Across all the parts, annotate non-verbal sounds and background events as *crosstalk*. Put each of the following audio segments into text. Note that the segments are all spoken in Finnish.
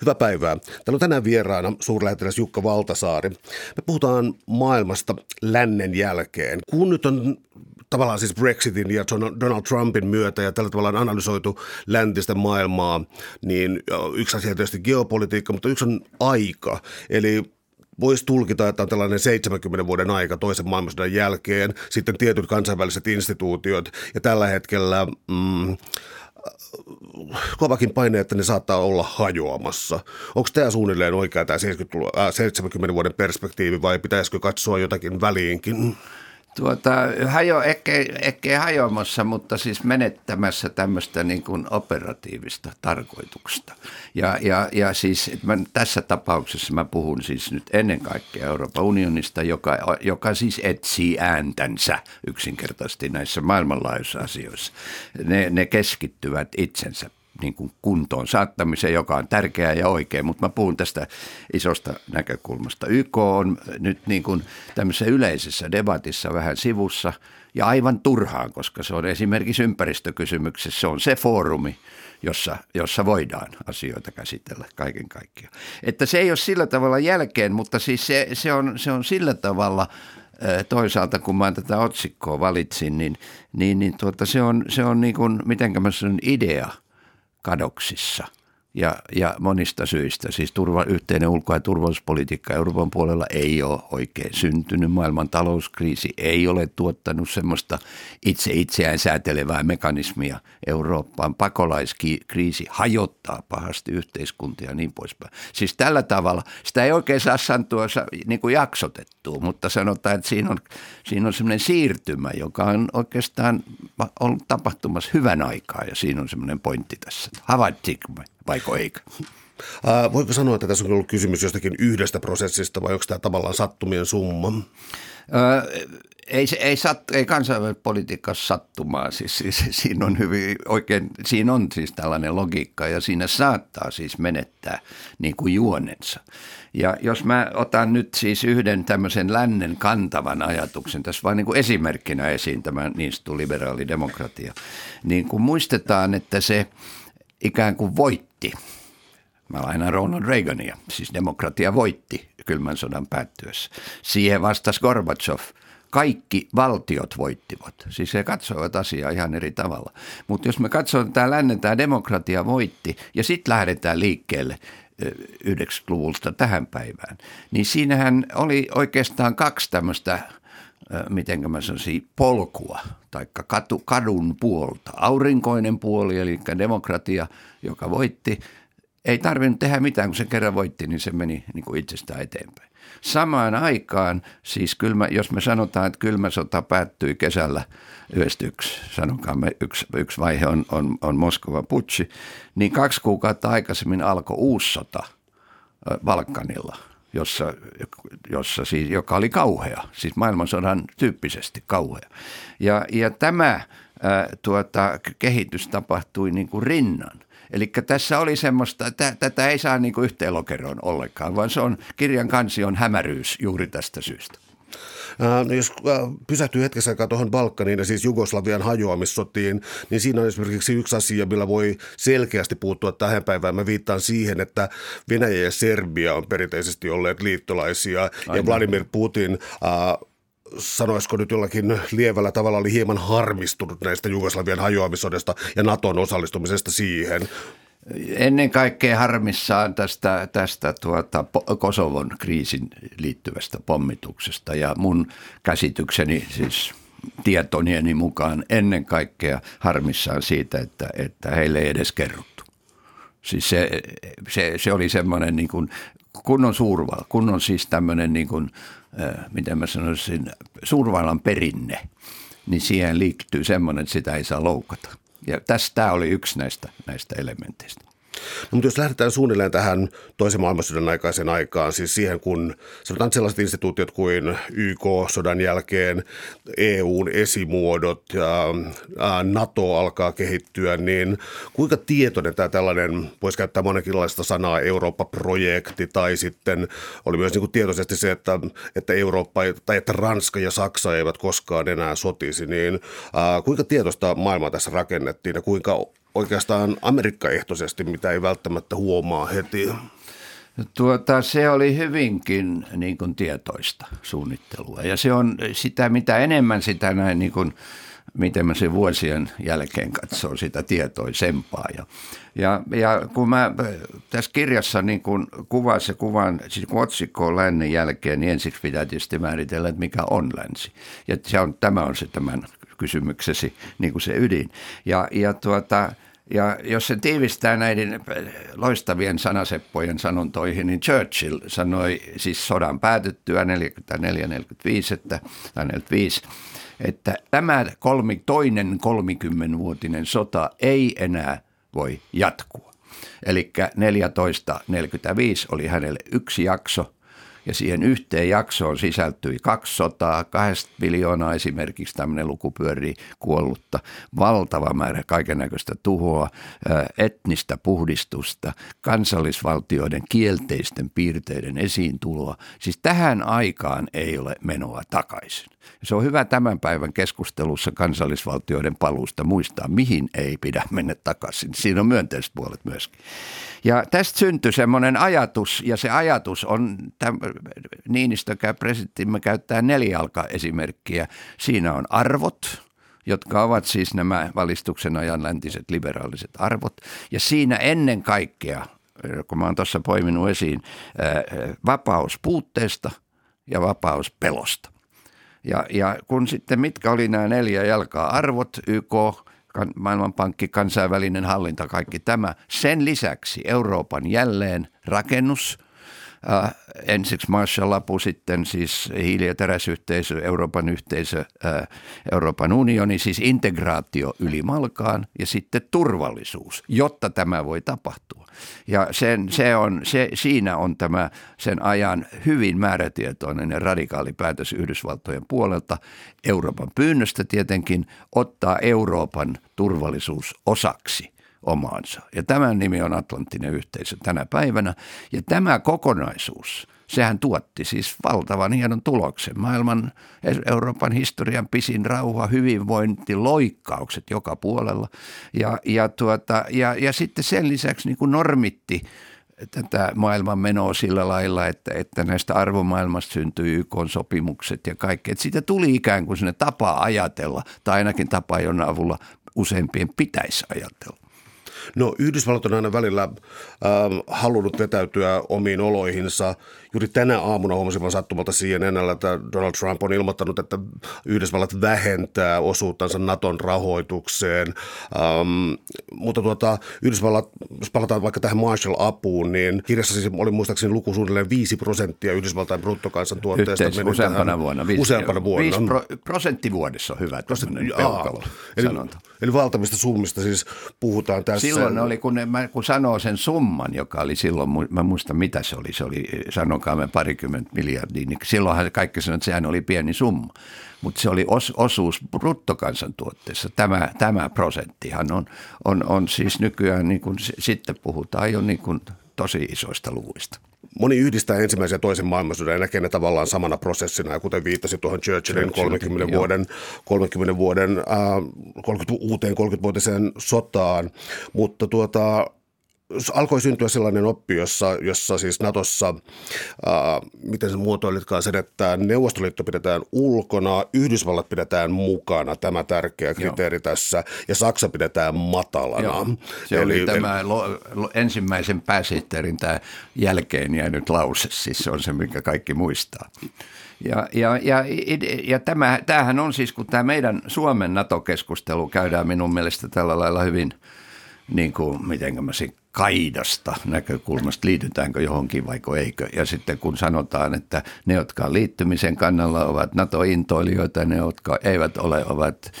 Hyvää päivää. Täällä on tänään vieraana suurlähettiläs Jukka Valtasaari. Me puhutaan maailmasta lännen jälkeen. Kun nyt on tavallaan siis Brexitin ja Donald Trumpin myötä ja tällä tavalla on analysoitu läntistä maailmaa, niin yksi asia tietysti geopolitiikka, mutta yksi on aika. Eli voisi tulkita, että on tällainen 70 vuoden aika toisen maailmansodan jälkeen, sitten tietyt kansainväliset instituutiot ja tällä hetkellä mm, kovakin paine, että ne saattaa olla hajoamassa. Onko tämä suunnilleen oikea tämä 70, 70 vuoden perspektiivi vai pitäisikö katsoa jotakin väliinkin? Tuota, hajo, ehkä, ehkä hajoamassa, mutta siis menettämässä tämmöistä niin kuin operatiivista tarkoituksesta. Ja, ja, ja siis mä, tässä tapauksessa mä puhun siis nyt ennen kaikkea Euroopan unionista, joka, joka siis etsii ääntänsä yksinkertaisesti näissä maailmanlaajuisissa asioissa. Ne, ne keskittyvät itsensä niin kuin kuntoon saattamiseen, joka on tärkeää ja oikein, mutta mä puhun tästä isosta näkökulmasta. YK on nyt niin kuin tämmöisessä yleisessä debatissa vähän sivussa ja aivan turhaan, koska se on esimerkiksi ympäristökysymyksessä, se on se foorumi, jossa, jossa voidaan asioita käsitellä kaiken kaikkiaan. Että se ei ole sillä tavalla jälkeen, mutta siis se, se, on, se on sillä tavalla toisaalta, kun mä tätä otsikkoa valitsin, niin, niin, niin tuota, se on, se on niin kuin, mitenkä mä sanon, idea – kadoksissa ja, ja monista syistä. Siis turva, yhteinen ulko- ja turvallisuuspolitiikka Euroopan puolella ei ole oikein syntynyt. Maailman talouskriisi ei ole tuottanut semmoista itse itseään säätelevää mekanismia Eurooppaan. Pakolaiskriisi hajottaa pahasti yhteiskuntia ja niin poispäin. Siis tällä tavalla, sitä ei oikein saa santua niin kuin jaksotettua, mutta sanotaan, että siinä on, siinä on semmoinen siirtymä, joka on oikeastaan ollut tapahtumassa hyvän aikaa ja siinä on semmoinen pointti tässä. Havaittiinko vaiko eikö? Ää, voiko sanoa, että tässä on ollut kysymys jostakin yhdestä prosessista vai onko tämä tavallaan sattumien summa? Öö, ei, ei, sat, ei kansainvälinen politiikka sattumaa, siis, siis, *laughs* siinä on hyvin oikein, siinä on siis tällainen logiikka ja siinä saattaa siis menettää niin kuin juonensa. Ja jos mä otan nyt siis yhden tämmöisen lännen kantavan ajatuksen, tässä vain niin kuin esimerkkinä esiin tämä niin sanottu liberaali demokratia, niin kun muistetaan, että se ikään kuin voitti. Mä lainaan Ronald Reagania, siis demokratia voitti kylmän sodan päättyessä. Siihen vastasi Gorbachev. Kaikki valtiot voittivat. Siis he katsoivat asiaa ihan eri tavalla. Mutta jos me katsotaan, tämä lännen tämä demokratia voitti ja sitten lähdetään liikkeelle 90-luvulta tähän päivään, niin siinähän oli oikeastaan kaksi tämmöistä miten mä sanoisin, polkua tai kadun puolta. Aurinkoinen puoli, eli demokratia, joka voitti. Ei tarvinnut tehdä mitään, kun se kerran voitti, niin se meni niin kuin itsestään eteenpäin. Samaan aikaan, siis kylmä, jos me sanotaan, että kylmä sota päättyi kesällä 91, sanokaamme yksi, yksi vaihe on, on, on Moskova putsi, niin kaksi kuukautta aikaisemmin alkoi uusi sota Balkanilla – jossa, jossa siis, joka oli kauhea, siis maailmansodan tyyppisesti kauhea. Ja, ja tämä ää, tuota, kehitys tapahtui niin kuin rinnan. Eli tässä oli semmoista, että tätä ei saa niin kuin yhteenlokeroon ollenkaan, vaan se on, kirjan kansi on hämäryys juuri tästä syystä. No jos pysähtyy hetkessä aikaa tuohon Balkaniin ja siis Jugoslavian hajoamissotiin, niin siinä on esimerkiksi yksi asia, millä voi selkeästi puuttua tähän päivään. Mä viittaan siihen, että Venäjä ja Serbia on perinteisesti olleet liittolaisia Aina. ja Vladimir Putin äh, sanoisiko nyt jollakin lievällä tavalla oli hieman harmistunut näistä Jugoslavian hajoamissodesta ja Naton osallistumisesta siihen ennen kaikkea harmissaan tästä, tästä tuota Kosovon kriisin liittyvästä pommituksesta ja mun käsitykseni siis tietonieni mukaan ennen kaikkea harmissaan siitä, että, että heille ei edes kerrottu. Siis se, se, se oli semmoinen niin kuin kunnon suurval, kunnon siis tämmöinen niin kuin, äh, miten mä sanoisin, suurvallan perinne, niin siihen liittyy semmoinen, että sitä ei saa loukata. Ja tästä oli yksi näistä, näistä elementeistä. No, mutta jos lähdetään suunnilleen tähän toisen maailmansodan aikaisen aikaan, siis siihen kun sanotaan sellaiset instituutiot kuin YK sodan jälkeen, EUn esimuodot ja NATO alkaa kehittyä, niin kuinka tietoinen tämä tällainen, voisi käyttää monenkinlaista sanaa, Eurooppa-projekti tai sitten oli myös niin kuin tietoisesti se, että, että Eurooppa tai että Ranska ja Saksa eivät koskaan enää sotisi, niin kuinka tietoista maailmaa tässä rakennettiin ja kuinka oikeastaan amerikkaehtoisesti, mitä ei välttämättä huomaa heti? Tuota, se oli hyvinkin niin kuin, tietoista suunnittelua ja se on sitä, mitä enemmän sitä näin niin kuin, miten mä sen vuosien jälkeen katsoo sitä tietoisempaa. Ja, ja, ja kun mä tässä kirjassa niin kun kuvaan se kuvan, siis kun otsikko on lännen jälkeen, niin ensiksi pitää tietysti määritellä, että mikä on länsi. Ja se on, tämä on se tämän kysymyksesi niin kuin se ydin. Ja, ja tuota, ja jos se tiivistää näiden loistavien sanaseppojen sanontoihin, niin Churchill sanoi siis sodan päätyttyä 44-45, että, tai 45, että tämä kolmi, toinen 30-vuotinen sota ei enää voi jatkua. Eli 1445 oli hänelle yksi jakso, ja siihen yhteen jaksoon sisältyi kaksi sotaa, kahdesta miljoonaa esimerkiksi tämmöinen luku pyörii kuollutta, valtava määrä kaikenlaista tuhoa, etnistä puhdistusta, kansallisvaltioiden kielteisten piirteiden esiintuloa. Siis tähän aikaan ei ole menoa takaisin. Se on hyvä tämän päivän keskustelussa kansallisvaltioiden paluusta muistaa, mihin ei pidä mennä takaisin. Siinä on myönteiset puolet myöskin. Ja tästä syntyi semmoinen ajatus, ja se ajatus on, Niinistö käy presidenttimme käyttää nelijalka esimerkkiä. Siinä on arvot, jotka ovat siis nämä valistuksen ajan läntiset liberaaliset arvot. Ja siinä ennen kaikkea, kun mä oon tuossa poiminut esiin, vapaus puutteesta ja vapaus pelosta. Ja, ja kun sitten mitkä oli nämä neljä jalkaa arvot, YK, Maailmanpankki, kansainvälinen hallinta, kaikki tämä. Sen lisäksi Euroopan jälleen rakennus, äh, ensiksi Marshall-apu, sitten siis hiili- ja teräsyhteisö, Euroopan yhteisö, äh, Euroopan unioni, siis integraatio yli malkaan ja sitten turvallisuus, jotta tämä voi tapahtua. Ja sen, se on, se, siinä on tämä sen ajan hyvin määrätietoinen ja radikaali päätös Yhdysvaltojen puolelta, Euroopan pyynnöstä tietenkin, ottaa Euroopan turvallisuus osaksi omaansa. Ja tämän nimi on Atlanttinen yhteisö tänä päivänä. Ja tämä kokonaisuus, sehän tuotti siis valtavan hienon tuloksen. Maailman, Euroopan historian pisin rauha, hyvinvointi, loikkaukset joka puolella. Ja, ja, tuota, ja, ja sitten sen lisäksi niin kuin normitti tätä maailman menoa sillä lailla, että, että näistä arvomaailmasta syntyy YK-sopimukset ja kaikki. Että siitä tuli ikään kuin sinne tapa ajatella, tai ainakin tapa, jonka avulla useimpien pitäisi ajatella. No Yhdysvallat on aina välillä äh, halunnut vetäytyä omiin oloihinsa. Juuri tänä aamuna huomasin vaan sattumalta CNN, että Donald Trump on ilmoittanut, että Yhdysvallat vähentää osuuttansa Naton rahoitukseen. Ähm, mutta tuota, Yhdysvallat, jos palataan vaikka tähän Marshall-apuun, niin kirjassa siis oli muistaakseni luku suunnilleen 5 prosenttia Yhdysvaltain bruttokansantuotteesta. Yhteis, useampana tähän, vuonna. Viisi, useampana vuonna. 5 pro, prosenttivuodessa on hyvä Prosentti, eli, eli valtavista summista siis puhutaan tässä silloin oli, kun, ne, mä, kun sanoo sen summan, joka oli silloin, mä muistan mitä se oli, se oli, sanokaamme parikymmentä miljardia, niin silloinhan kaikki sanoivat, että sehän oli pieni summa. Mutta se oli os, osuus bruttokansantuotteessa. Tämä, tämä prosenttihan on, on, on siis nykyään, niin kun sitten puhutaan jo niin kun tosi isoista luvuista. Moni yhdistää ensimmäisen ja toisen maailmansodan ja näkee ne tavallaan samana prosessina. Ja kuten viittasi tuohon Churchillin 30 vuoden, 30 vuoden äh, 30, uuteen 30-vuotiseen sotaan. Mutta tuota, alkoi syntyä sellainen oppi, jossa, jossa siis Natossa, ää, miten se muotoilitkaan sen, että Neuvostoliitto pidetään ulkona, Yhdysvallat pidetään mukana, tämä tärkeä kriteeri Joo. tässä, ja Saksa pidetään matalana. Joo. Se eli, oli tämä eli, lo, lo, ensimmäisen pääsihteerin tämä jälkeen jäänyt lause, siis se on se, minkä kaikki muistaa. Ja, ja, ja, ja tämä, tämähän on siis, kun tämä meidän Suomen NATO-keskustelu käydään minun mielestä tällä lailla hyvin – niin kuin, miten mä sen kaidasta näkökulmasta, liitytäänkö johonkin vai eikö. Ja sitten kun sanotaan, että ne, jotka liittymisen kannalla ovat NATO-intoilijoita, ne, jotka eivät ole, ovat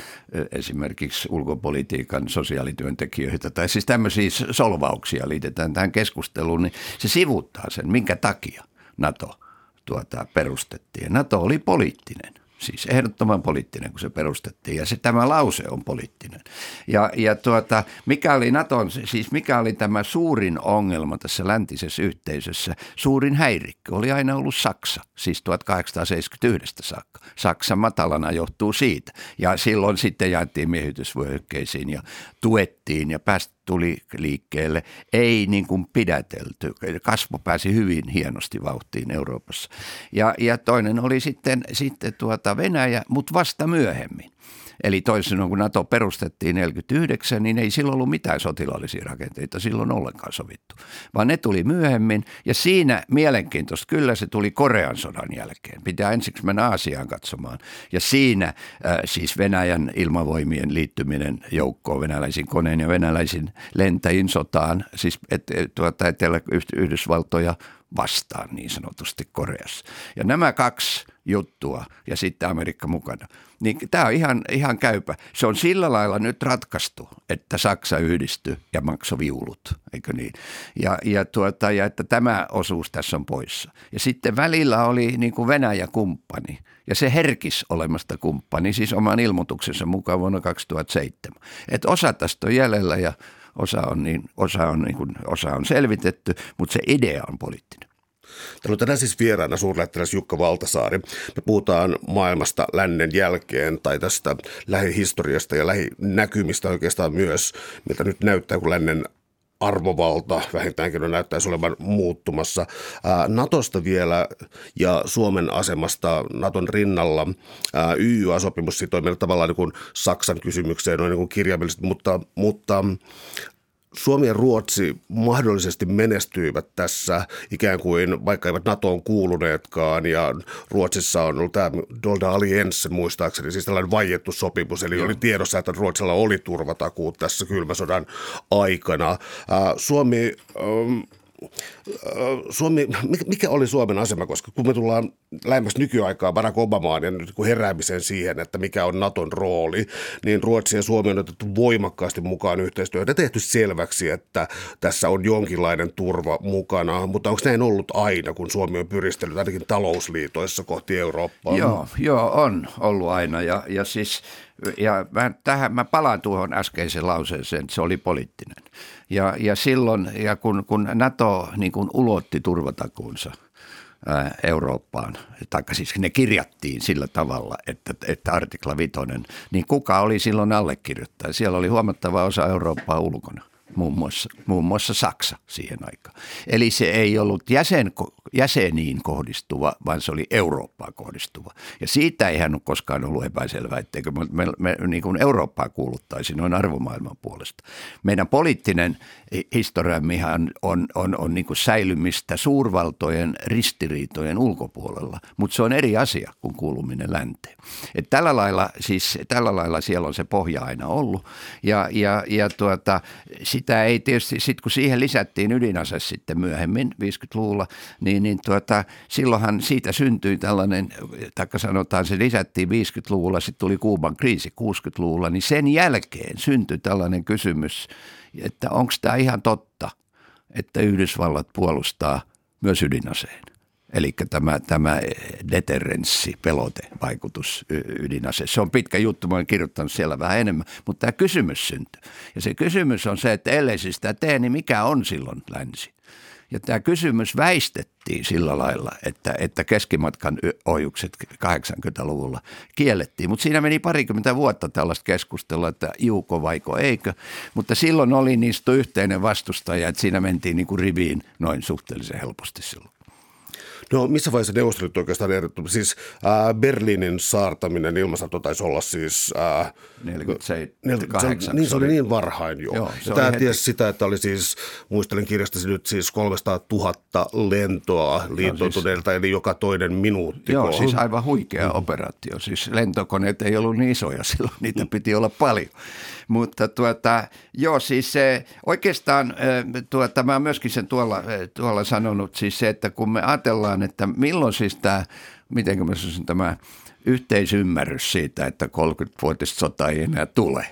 esimerkiksi ulkopolitiikan sosiaalityöntekijöitä, tai siis tämmöisiä solvauksia liitetään tähän keskusteluun, niin se sivuttaa sen, minkä takia NATO tuota, perustettiin. NATO oli poliittinen. Siis ehdottoman poliittinen, kun se perustettiin. Ja se, tämä lause on poliittinen. Ja, ja tuota, mikä oli Naton, siis mikä oli tämä suurin ongelma tässä läntisessä yhteisössä, suurin häirikkö oli aina ollut Saksa, siis 1871 saakka. Saksa matalana johtuu siitä. Ja silloin sitten jaettiin miehitysvyöhykkeisiin ja tuettiin tuettiin ja päästä tuli liikkeelle, ei niin kuin pidätelty. Kasvu pääsi hyvin hienosti vauhtiin Euroopassa. Ja, ja toinen oli sitten, sitten tuota Venäjä, mutta vasta myöhemmin. Eli toisin kun NATO perustettiin 49, niin ei silloin ollut mitään sotilaallisia rakenteita silloin ollenkaan sovittu, vaan ne tuli myöhemmin. Ja siinä mielenkiintoista, kyllä se tuli Korean sodan jälkeen. Pitää ensiksi mennä Aasiaan katsomaan. Ja siinä äh, siis Venäjän ilmavoimien liittyminen joukkoon venäläisin koneen ja venäläisin lentäjin sotaan, siis et, et, tuota, Etelä-Yhdysvaltoja vastaan niin sanotusti Koreassa. Ja nämä kaksi juttua ja sitten Amerikka mukana. Niin tämä on ihan, ihan käypä. Se on sillä lailla nyt ratkaistu, että Saksa yhdistyi ja maksoi viulut, eikö niin? Ja, ja, tuota, ja että tämä osuus tässä on poissa. Ja sitten välillä oli niin kuin Venäjä kumppani ja se herkis olemasta kumppani, siis oman ilmoituksensa mukaan vuonna 2007. Että osa tästä on jäljellä ja osa on, niin, osa on, niin kuin, osa on selvitetty, mutta se idea on poliittinen. Täällä on tänään siis vieraana suurlähettiläs Jukka Valtasaari. Me puhutaan maailmasta lännen jälkeen tai tästä lähihistoriasta ja lähinäkymistä oikeastaan myös, miltä nyt näyttää, kun lännen arvovalta vähintäänkin on näyttäisi olevan muuttumassa. Natosta vielä ja Suomen asemasta Naton rinnalla. YYA-sopimus sitoi meillä tavallaan niin kuin Saksan kysymykseen noin niin kuin kirjaimellisesti, mutta, mutta Suomi ja Ruotsi mahdollisesti menestyivät tässä ikään kuin, vaikka eivät NATOon kuuluneetkaan, ja Ruotsissa on ollut tämä Dolda Alliance muistaakseni, siis tällainen vaiettu sopimus, eli Joo. oli tiedossa, että Ruotsilla oli turvatakuut tässä kylmäsodan aikana. Suomi Suomi, mikä oli Suomen asema, koska kun me tullaan lähemmäs nykyaikaa Barack Obamaan ja nyt kun heräämiseen siihen, että mikä on Naton rooli, niin Ruotsi ja Suomi on otettu voimakkaasti mukaan yhteistyötä tehty selväksi, että tässä on jonkinlainen turva mukana, mutta onko näin ollut aina, kun Suomi on pyristellyt ainakin talousliitoissa kohti Eurooppaa? Joo, joo on ollut aina ja, ja siis ja mä, tähän, mä palaan tuohon äskeiseen lauseeseen, että se oli poliittinen. Ja, ja silloin, ja kun, kun NATO niin kun ulotti turvatakuunsa Eurooppaan, tai siis ne kirjattiin sillä tavalla, että, että artikla vitonen, niin kuka oli silloin allekirjoittaja? Siellä oli huomattava osa Eurooppaa ulkona muun muassa, muun muassa Saksa siihen aikaan. Eli se ei ollut jäsen, jäseniin kohdistuva, vaan se oli Eurooppaan kohdistuva. Ja siitä ei hän ole koskaan ollut epäselvää, etteikö me, me, me niin kuin Eurooppaa kuuluttaisi noin arvomaailman puolesta. Meidän poliittinen historiammehan on, on, on niin kuin säilymistä suurvaltojen ristiriitojen ulkopuolella, mutta se on eri asia kuin kuuluminen länteen. Et tällä, lailla, siis, tällä lailla siellä on se pohja aina ollut ja, ja, ja tuota, sitä ei tietysti, sit kun siihen lisättiin ydinase sitten myöhemmin 50-luvulla, niin, niin tuota, silloinhan siitä syntyi tällainen, taikka sanotaan se lisättiin 50-luvulla, sitten tuli Kuuban kriisi 60-luvulla, niin sen jälkeen syntyi tällainen kysymys, että onko tämä ihan totta, että Yhdysvallat puolustaa myös ydinaseen. Eli tämä, tämä deterrenssi, pelotevaikutus ydinase. Se on pitkä juttu, mä olen kirjoittanut siellä vähän enemmän, mutta tämä kysymys syntyy. Ja se kysymys on se, että ellei sitä tee, niin mikä on silloin länsi? Ja tämä kysymys väistettiin sillä lailla, että, että keskimatkan ohjukset 80-luvulla kiellettiin. Mutta siinä meni parikymmentä vuotta tällaista keskustelua, että juuko vaiko eikö. Mutta silloin oli niistä yhteinen vastustaja, että siinä mentiin niin kuin riviin noin suhteellisen helposti silloin. No missä vaiheessa neuvostelut oikeastaan ehdottu? Siis äh, Berliinin saartaminen ilmasato taisi olla siis... Äh, 48. Niin se oli niin varhain jo. Joo, ja tämä heti... tiesi sitä, että oli siis, muistelen kirjastasi nyt siis 300 000 lentoa liittoutuneilta, siis, eli joka toinen minuutti. Joo, siis aivan huikea mm. operaatio. Siis lentokoneet ei ollut niin isoja silloin, niitä mm. piti olla paljon. Mutta tuota, joo, siis se, oikeastaan tuota, mä myöskin sen tuolla, tuolla sanonut, siis se, että kun me ajatellaan, että milloin siis tämä, miten mä sanoisin, tämä yhteisymmärrys siitä, että 30-vuotista sota ei enää tule,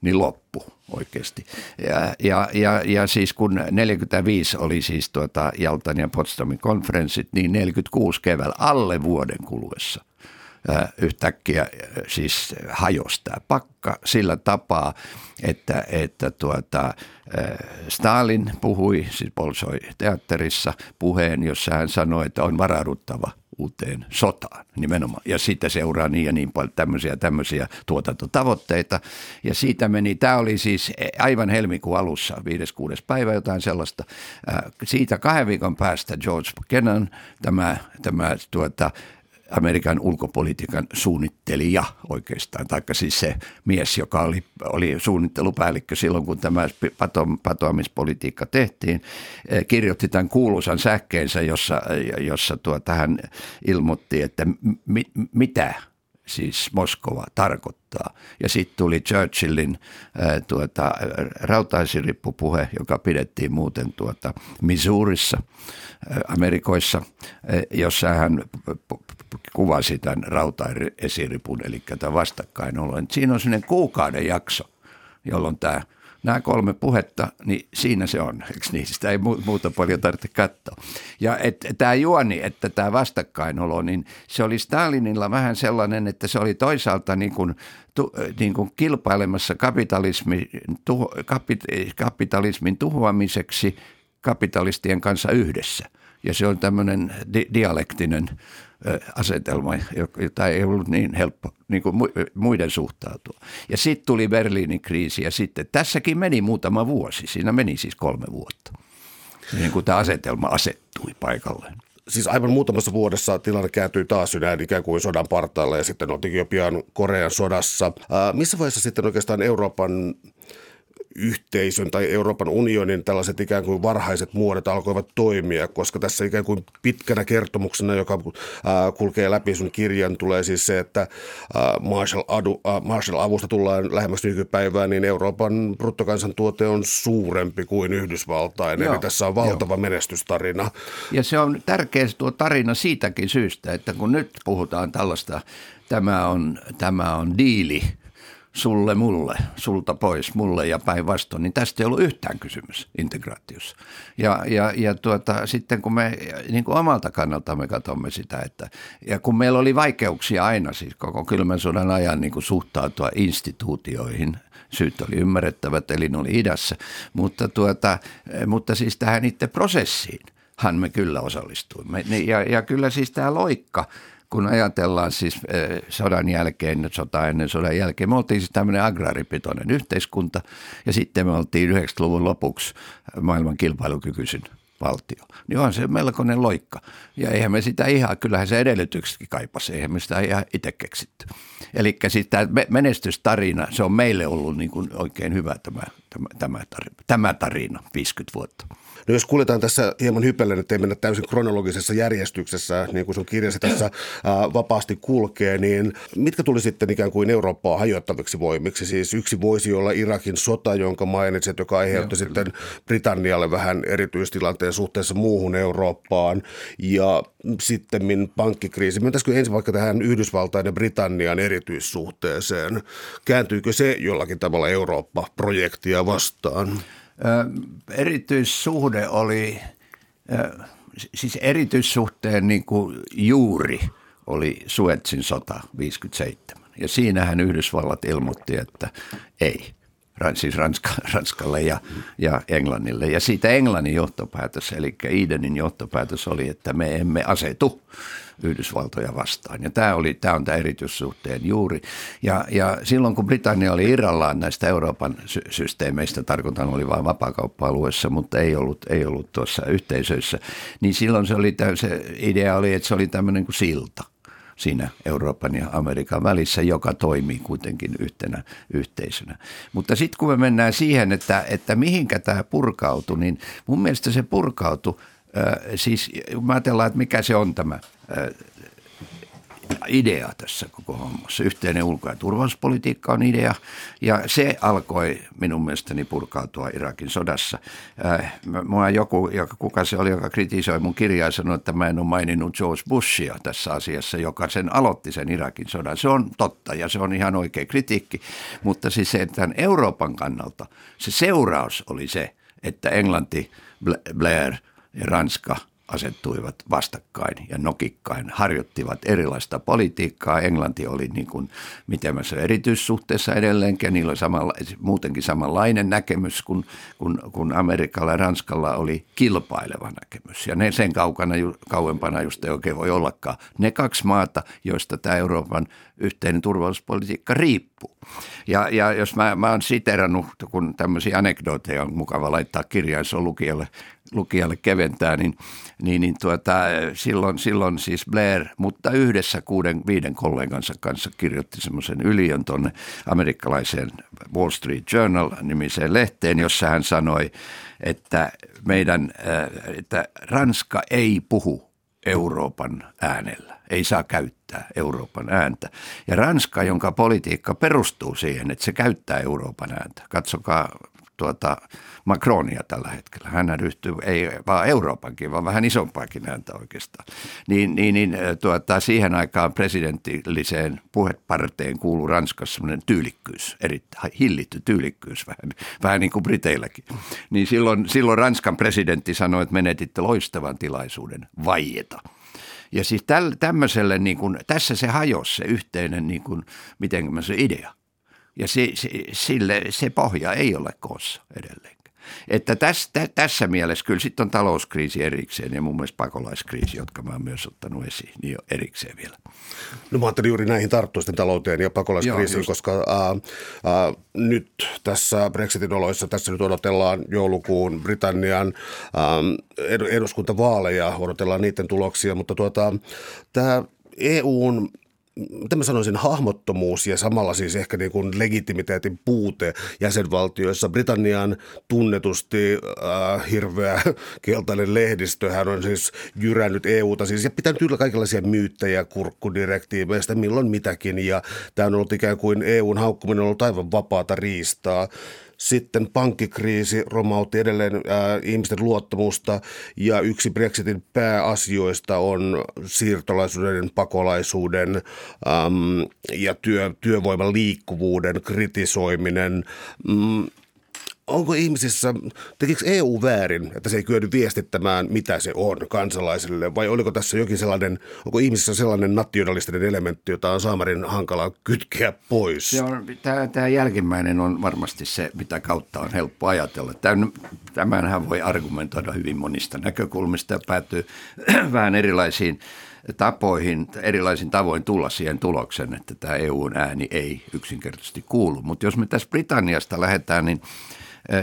niin loppu oikeasti. Ja, ja, ja, ja siis kun 45 oli siis tuota Jaltan ja Potsdamin konferenssit, niin 46 keväällä alle vuoden kuluessa – yhtäkkiä siis hajosi tämä pakka sillä tapaa, että, että tuota, Stalin puhui, siis Bolshoi teatterissa puheen, jossa hän sanoi, että on varauduttava uuteen sotaan nimenomaan. Ja siitä seuraa niin ja niin paljon tämmöisiä, tämmöisiä tuotantotavoitteita. Ja siitä meni, tämä oli siis aivan helmikuun alussa, 5-6. päivä jotain sellaista. Siitä kahden viikon päästä George Kennan, tämä, tämä tuota, Amerikan ulkopolitiikan suunnittelija oikeastaan, taikka siis se mies, joka oli, oli suunnittelupäällikkö silloin, kun tämä patoamispolitiikka tehtiin, eh, kirjoitti tämän kuuluisan sähkeensä, jossa, jossa tuota, hän ilmoitti, että mi, mitä siis Moskova tarkoittaa. Ja sitten tuli Churchillin ää, tuota, rautaisirippupuhe, joka pidettiin muuten tuota Missourissa, ää, Amerikoissa, ää, jossa hän kuvasi tämän rautaesiripun, eli tämän vastakkainollon. Siinä on sellainen kuukauden jakso, jolloin tämä nämä kolme puhetta, niin siinä se on, eikö niin? Sitä ei muuta paljon tarvitse katsoa. Ja et, tämä juoni, että tämä vastakkainolo, niin se oli Stalinilla vähän sellainen, että se oli toisaalta niin kuin, tu, niin kuin kilpailemassa kapitalismi, tuho, kapit, kapitalismin tuhoamiseksi kapitalistien kanssa yhdessä. Ja se on tämmöinen di- dialektinen asetelma, jota ei ollut niin helppo niin kuin muiden suhtautua. Ja sitten tuli Berliinin kriisi ja sitten tässäkin meni muutama vuosi, siinä meni siis kolme vuotta, niin kuin tämä asetelma asettui paikalleen. Siis aivan muutamassa vuodessa tilanne kääntyi taas sydän ikään kuin sodan partaalle ja sitten oltiinkin jo pian Korean sodassa. Ää, missä vaiheessa sitten oikeastaan Euroopan yhteisön tai Euroopan unionin tällaiset ikään kuin varhaiset muodot alkoivat toimia, koska tässä ikään kuin pitkänä kertomuksena, joka kulkee läpi sun kirjan, tulee siis se, että Marshall-avusta tullaan lähemmäs nykypäivään, niin Euroopan bruttokansantuote on suurempi kuin Yhdysvaltain, Joo, eli tässä on valtava jo. menestystarina. Ja se on tärkeä tuo tarina siitäkin syystä, että kun nyt puhutaan tällaista, tämä on, tämä on diili – sulle mulle, sulta pois mulle ja päinvastoin, niin tästä ei ollut yhtään kysymys integraatiossa. Ja, ja, ja tuota, sitten kun me niin kuin omalta kannalta me katsomme sitä, että ja kun meillä oli vaikeuksia aina siis koko kylmän sodan ajan niin kuin suhtautua instituutioihin, syyt oli ymmärrettävät, eli ne oli idässä, mutta, tuota, mutta siis tähän itse prosessiin hän me kyllä osallistuimme. Ja, ja kyllä siis tämä loikka, kun ajatellaan siis eh, sodan jälkeen, sota ennen sodan jälkeen, me oltiin siis tämmöinen agraaripitoinen yhteiskunta ja sitten me oltiin 90-luvun lopuksi maailman kilpailukykyisin valtio. Niin on se melkoinen loikka. Ja eihän me sitä ihan, kyllähän se edellytyksetkin kaipasi, eihän me sitä ihan itse keksitty. Eli siis tämä menestystarina, se on meille ollut niin kuin oikein hyvä tämä, tämä, tämä, tarina, tämä tarina 50 vuotta. No jos kuljetaan tässä hieman hypellen, ettei mennä täysin kronologisessa järjestyksessä, niin kuin sun kirjasi tässä ää, vapaasti kulkee, niin mitkä tuli sitten ikään kuin Eurooppaa hajottaviksi voimiksi? Siis yksi voisi olla Irakin sota, jonka mainitsit, joka aiheutti Joo, sitten Britannialle vähän erityistilanteen suhteessa muuhun Eurooppaan ja sitten pankkikriisi. Mentäisikö ensin vaikka tähän Yhdysvaltain ja Britannian erityissuhteeseen? Kääntyykö se jollakin tavalla Eurooppa-projektia vastaan? Erityissuhde oli, siis erityissuhteen niin kuin juuri oli Suetsin sota 57. Ja siinähän Yhdysvallat ilmoitti, että ei, siis Ranska, *laughs* Ranskalle ja, ja Englannille. Ja siitä Englannin johtopäätös, eli Idenin johtopäätös oli, että me emme asetu Yhdysvaltoja vastaan. Ja tämä, oli, tämä on tämä erityissuhteen juuri. Ja, ja silloin kun Britannia oli irrallaan näistä Euroopan sy- systeemeistä, tarkoitan oli vain vapaakauppa-alueessa, mutta ei ollut, ei ollut tuossa yhteisöissä, niin silloin se, oli, se idea oli, että se oli tämmöinen kuin silta siinä Euroopan ja Amerikan välissä, joka toimii kuitenkin yhtenä yhteisönä. Mutta sitten kun me mennään siihen, että, että mihinkä tämä purkautui, niin mun mielestä se purkautui, äh, siis kun ajatellaan, että mikä se on tämä idea tässä koko hommassa. Yhteinen ulko- ja turvallisuuspolitiikka on idea ja se alkoi minun mielestäni purkautua Irakin sodassa. Mua joku, joka, kuka se oli, joka kritisoi mun kirjaa sanoi, että mä en ole maininnut George Bushia tässä asiassa, joka sen aloitti sen Irakin sodan. Se on totta ja se on ihan oikea kritiikki, mutta siis se, että Euroopan kannalta se seuraus oli se, että Englanti, Blair ja Ranska – asettuivat vastakkain ja nokikkain, harjoittivat erilaista politiikkaa. Englanti oli niin kuin, se erityissuhteessa edelleenkin, niillä oli samalla, muutenkin samanlainen näkemys kuin, kuin, kuin Amerikalla ja Ranskalla oli kilpaileva näkemys. Ja ne sen kaukana, kauempana just ei oikein voi ollakaan. Ne kaksi maata, joista tämä Euroopan yhteinen turvallisuuspolitiikka riippuu. Ja, ja jos mä, mä oon siterannut, kun tämmöisiä anekdooteja on mukava laittaa kirjaan, se on lukijalle, lukijalle keventää, niin, niin, niin tuota, silloin, silloin siis Blair, mutta yhdessä kuuden, viiden kollegansa kanssa kirjoitti semmoisen yliön tuonne amerikkalaiseen Wall Street Journal nimiseen lehteen, jossa hän sanoi, että meidän, äh, että Ranska ei puhu Euroopan äänellä, ei saa käyttää Euroopan ääntä. Ja Ranska, jonka politiikka perustuu siihen, että se käyttää Euroopan ääntä. Katsokaa tuota Macronia tällä hetkellä. Hän ryhtyy, ei vaan Euroopankin, vaan vähän isompaakin ääntä oikeastaan. Niin, niin, niin tuota, siihen aikaan presidenttilliseen puheparteen kuuluu Ranskassa sellainen tyylikkyys, erittäin hillitty tyylikkyys, vähän, vähän niin kuin Briteilläkin. Niin silloin, silloin Ranskan presidentti sanoi, että menetitte loistavan tilaisuuden vaieta. Ja siis tämmöiselle, niin kuin, tässä se hajosi se yhteinen, niin kuin, miten se idea. Ja se, se, sille, se pohja ei ole koossa edelleen. Että tässä, tässä mielessä kyllä sitten on talouskriisi erikseen ja mun mielestä pakolaiskriisi, jotka mä oon myös ottanut esiin, niin erikseen vielä. No mä ajattelin juuri näihin tarttuisten talouteen ja pakolaiskriisiin, Joo, koska ää, ää, nyt tässä Brexitin oloissa, tässä nyt odotellaan joulukuun Britannian ää, eduskuntavaaleja, odotellaan niiden tuloksia, mutta tuota, tämä EUn mitä mä sanoisin, hahmottomuus ja samalla siis ehkä niin kuin legitimiteetin puute jäsenvaltioissa. Britannian tunnetusti äh, hirveä keltainen lehdistö, hän on siis jyrännyt EUta siis ja pitänyt yllä kaikenlaisia myyttejä kurkkudirektiiveistä, milloin mitäkin ja tämä on ollut ikään kuin EUn haukkuminen on ollut aivan vapaata riistaa. Sitten pankkikriisi romautti edelleen ää, ihmisten luottamusta ja yksi Brexitin pääasioista on siirtolaisuuden, pakolaisuuden äm, ja työ, työvoiman liikkuvuuden kritisoiminen. Mm, onko ihmisissä, tekikö EU väärin, että se ei kyennyt viestittämään, mitä se on kansalaisille, vai oliko tässä jokin sellainen, onko ihmisissä sellainen nationalistinen elementti, jota on saamarin hankala kytkeä pois? Se on, tämä, tämä jälkimmäinen on varmasti se, mitä kautta on helppo ajatella. Tämänhän voi argumentoida hyvin monista näkökulmista ja päätyy *clears throat* vähän erilaisiin tapoihin, erilaisin tavoin tulla siihen tulokseen, että tämä EUn ääni ei yksinkertaisesti kuulu. Mutta jos me tässä Britanniasta lähdetään, niin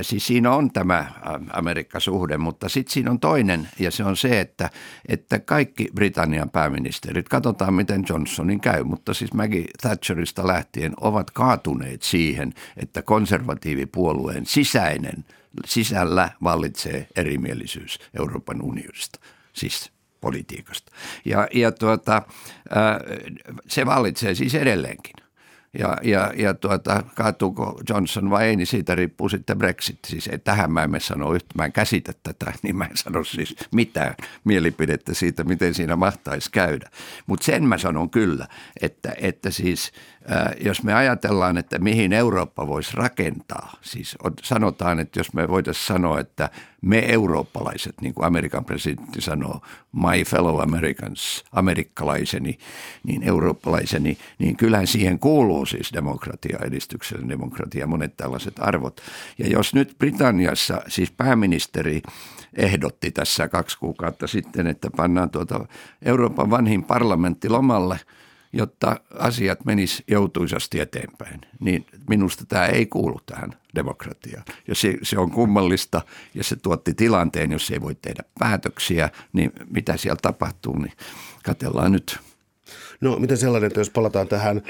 Siis siinä on tämä Amerikka-suhde, mutta sitten siinä on toinen ja se on se, että, että kaikki Britannian pääministerit, katsotaan miten Johnsonin käy, mutta siis Maggie Thatcherista lähtien ovat kaatuneet siihen, että konservatiivipuolueen sisäinen, sisällä vallitsee erimielisyys Euroopan unionista. Siis politiikasta. Ja, ja tuota, se vallitsee siis edelleenkin. Ja, ja, ja tuota, kaatuuko Johnson vai ei, niin siitä riippuu sitten Brexit. Siis tähän mä en sano yhtä, mä en käsitä tätä, *laughs* niin mä en sano siis mitään mielipidettä siitä, miten siinä mahtaisi käydä. Mutta sen mä sanon kyllä, että, että siis – jos me ajatellaan, että mihin Eurooppa voisi rakentaa, siis sanotaan, että jos me voitaisiin sanoa, että me eurooppalaiset, niin kuin Amerikan presidentti sanoo, my fellow Americans, amerikkalaiseni, niin eurooppalaiseni, niin kyllähän siihen kuuluu siis demokratia, edistyksellinen demokratia, monet tällaiset arvot. Ja jos nyt Britanniassa siis pääministeri ehdotti tässä kaksi kuukautta sitten, että pannaan tuota Euroopan vanhin parlamentti lomalle – jotta asiat menis joutuisasti eteenpäin. Niin minusta tämä ei kuulu tähän demokratiaan. Ja se, se on kummallista ja se tuotti tilanteen, jos ei voi tehdä päätöksiä, niin mitä siellä tapahtuu, niin katellaan nyt. No miten sellainen, että jos palataan tähän,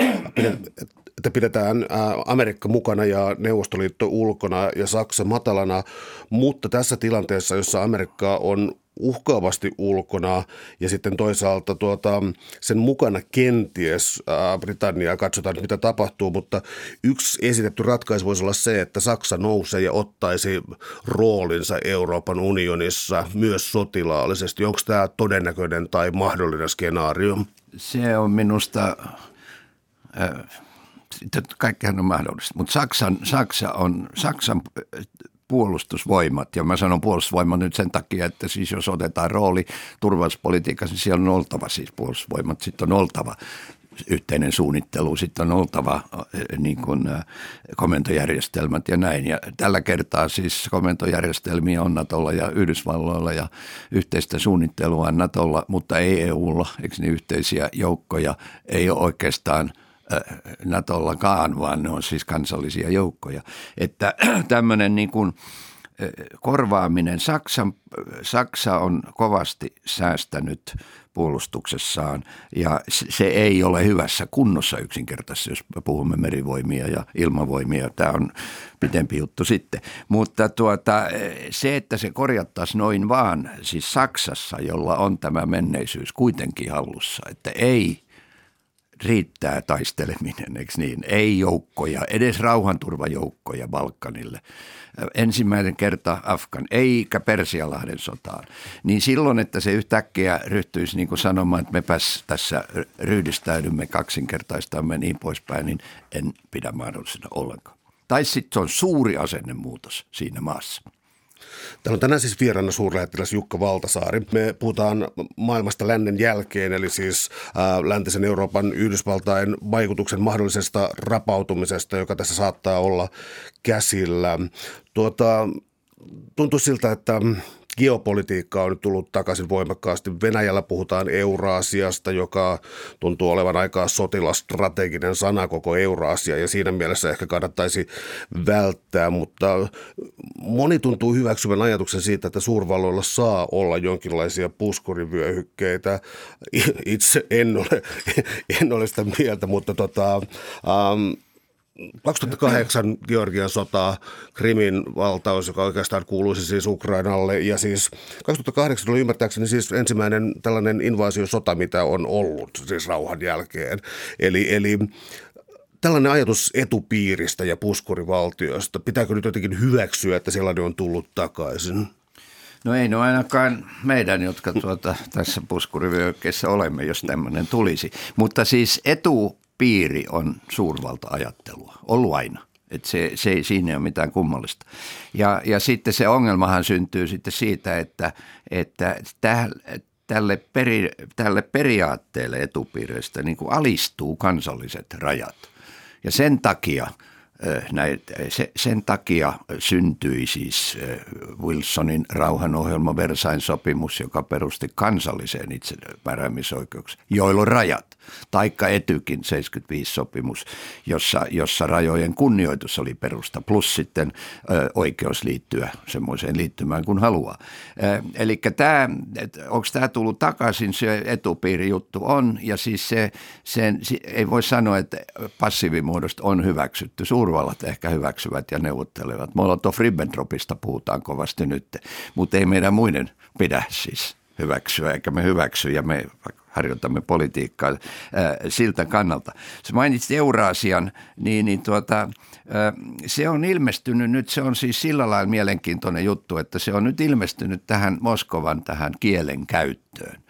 että pidetään Amerikka mukana ja Neuvostoliitto ulkona ja Saksa matalana, mutta tässä tilanteessa, jossa Amerikka on uhkaavasti ulkona ja sitten toisaalta tuota, sen mukana kenties ää, Britanniaa katsotaan, mitä tapahtuu, mutta yksi esitetty ratkaisu voisi olla se, että Saksa nousee ja ottaisi roolinsa Euroopan unionissa myös sotilaallisesti. Onko tämä todennäköinen tai mahdollinen skenaario? Se on minusta... Äh kaikkihan on mahdollista, mutta Saksan, Saksa on, Saksan puolustusvoimat. Ja mä sanon puolustusvoimat nyt sen takia, että siis jos otetaan rooli turvallisuuspolitiikassa, niin siellä on oltava siis puolustusvoimat, sitten on oltava yhteinen suunnittelu, sitten on oltava niin kuin, komentojärjestelmät ja näin. Ja tällä kertaa siis komentojärjestelmiä on Natolla ja Yhdysvalloilla ja yhteistä suunnittelua on Natolla, mutta ei EUlla, eikö niin yhteisiä joukkoja, ei ole oikeastaan Natollakaan, vaan ne on siis kansallisia joukkoja. Että *clears throat* tämmöinen niin kuin, korvaaminen. Saksan, Saksa on kovasti säästänyt puolustuksessaan ja se ei ole hyvässä kunnossa yksinkertaisesti, jos puhumme merivoimia ja ilmavoimia. Tämä on pitempi juttu sitten. Mutta tuota, se, että se korjattaisiin noin vaan, siis Saksassa, jolla on tämä menneisyys kuitenkin hallussa, että ei riittää taisteleminen, eikö niin? Ei joukkoja, edes rauhanturvajoukkoja Balkanille ensimmäinen kerta Afgan, eikä Persialahden sotaan, niin silloin, että se yhtäkkiä ryhtyisi niin kuin sanomaan, että mepäs tässä ryhdistäydymme, kaksinkertaistamme niin poispäin, niin en pidä mahdollisena ollenkaan. Tai sitten se on suuri asennemuutos siinä maassa. Täällä on tänään siis vieraana suurlähettiläs Jukka Valtasaari. Me puhutaan maailmasta lännen jälkeen, eli siis ää, läntisen Euroopan Yhdysvaltain vaikutuksen mahdollisesta rapautumisesta, joka tässä saattaa olla käsillä. Tuota, tuntuu siltä, että geopolitiikka on nyt tullut takaisin voimakkaasti. Venäjällä puhutaan Euraasiasta, joka tuntuu olevan aika sotilastrateginen sana koko Euraasia ja siinä mielessä ehkä kannattaisi välttää, mutta moni tuntuu hyväksyvän ajatuksen siitä, että suurvalloilla saa olla jonkinlaisia puskurivyöhykkeitä. Itse en ole, *laughs* en ole sitä mieltä, mutta tota, um, 2008 Georgian sota, Krimin valtaus, joka oikeastaan kuuluisi siis Ukrainalle. Ja siis 2008 oli ymmärtääkseni siis ensimmäinen tällainen invasiosota, mitä on ollut siis rauhan jälkeen. Eli, eli tällainen ajatus etupiiristä ja puskurivaltiosta, pitääkö nyt jotenkin hyväksyä, että sellainen on tullut takaisin? No ei no ainakaan meidän, jotka tuota, tässä puskurivyökkeessä olemme, jos tämmöinen tulisi. Mutta siis etu piiri on suurvalta-ajattelua, ollut aina. Et se, se siinä ei ole mitään kummallista. Ja, ja sitten se ongelmahan syntyy sitten siitä, että, että tälle, peri, tälle periaatteelle etupiireistä niin kuin alistuu kansalliset rajat. Ja sen takia – näitä, se, sen takia syntyi siis Wilsonin rauhanohjelma Versain sopimus, joka perusti kansalliseen itsemääräämisoikeukseen, joilla on rajat. Taikka Etykin 75-sopimus, jossa, jossa rajojen kunnioitus oli perusta, plus sitten ö, oikeus liittyä semmoiseen liittymään kuin haluaa. Eli onko tämä tullut takaisin, se etupiiri juttu on, ja siis se, sen, ei voi sanoa, että passiivimuodosta on hyväksytty. Suur suurvallat ehkä hyväksyvät ja neuvottelevat. Molotov-Ribbentropista puhutaan kovasti nyt, mutta ei meidän muiden pidä siis hyväksyä, eikä me hyväksy ja me harjoitamme politiikkaa ää, siltä kannalta. Se mainitsi Euraasian, niin, niin tuota, ää, se on ilmestynyt nyt, se on siis sillä lailla mielenkiintoinen juttu, että se on nyt ilmestynyt tähän Moskovan tähän kielen käyttöön.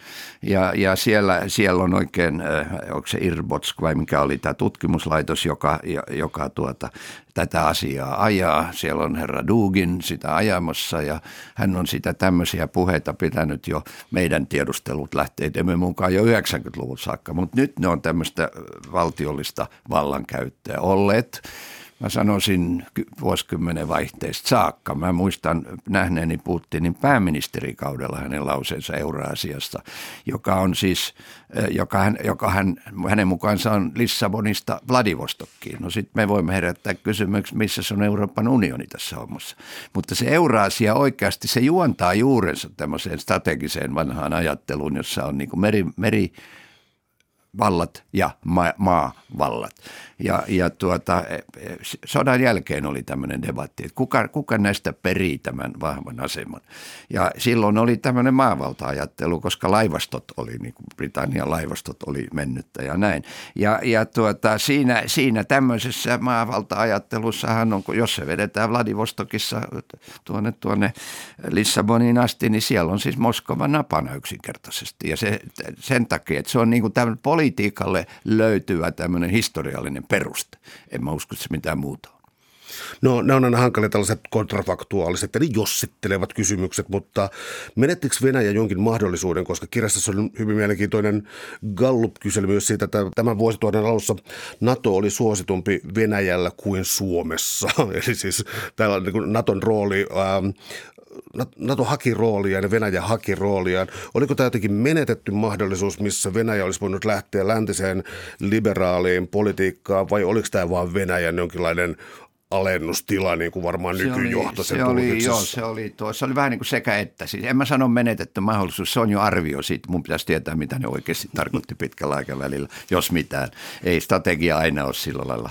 Ja, ja siellä, siellä on oikein, onko se Irbotsk vai mikä oli tämä tutkimuslaitos, joka, joka tuota, tätä asiaa ajaa. Siellä on herra Dugin sitä ajamassa ja hän on sitä tämmöisiä puheita pitänyt jo meidän tiedustelut lähteidemme mukaan jo 90-luvun saakka, mutta nyt ne on tämmöistä valtiollista vallankäyttöä olleet mä sanoisin vuosikymmenen vaihteesta saakka. Mä muistan nähneeni Putinin pääministerikaudella hänen lauseensa Euraasiasta, joka on siis, eh, joka, hän, joka hän, hänen mukaansa on Lissabonista Vladivostokkiin. No sitten me voimme herättää kysymyksen, missä se on Euroopan unioni tässä hommassa. Mutta se Euraasia oikeasti, se juontaa juurensa tämmöiseen strategiseen vanhaan ajatteluun, jossa on niin meri, meri vallat ja ma- maavallat. Ja, ja tuota, e, e, sodan jälkeen oli tämmöinen debatti, että kuka, kuka näistä perii tämän vahvan aseman. Ja silloin oli tämmöinen maavalta-ajattelu, koska laivastot oli, niin kuin Britannian laivastot oli mennyttä ja näin. Ja, ja tuota, siinä, siinä tämmöisessä maavalta-ajattelussahan on, jos se vedetään Vladivostokissa tuonne, tuonne Lissaboniin asti, niin siellä on siis Moskova napana yksinkertaisesti. Ja se, sen takia, että se on niin kuin tämmöinen politiikalle löytyvä tämmöinen historiallinen peruste. En mä usko, että se mitään muuta on. No ne on aina hankalia tällaiset kontrafaktuaaliset eli jossittelevat kysymykset, mutta menettikö Venäjä jonkin mahdollisuuden, koska kirjassa on hyvin mielenkiintoinen Gallup-kysely myös siitä, että tämän vuosituhannen alussa NATO oli suositumpi Venäjällä kuin Suomessa. *laughs* Eli siis tällainen niin Naton rooli ähm, NATO haki rooliaan ja Venäjä haki rooliaan. Oliko tämä jotenkin menetetty mahdollisuus, missä Venäjä olisi voinut lähteä läntiseen liberaaliin politiikkaan vai oliko tämä vain Venäjän jonkinlainen alennustila, niin kuin varmaan se nykyjohto se oli, joo, se oli, tuo, se oli vähän niin kuin sekä että. Siis en mä sano menetetty mahdollisuus, se on jo arvio siitä. Mun pitäisi tietää, mitä ne oikeasti tarkoitti pitkällä aikavälillä, jos mitään. Ei strategia aina ole sillä lailla,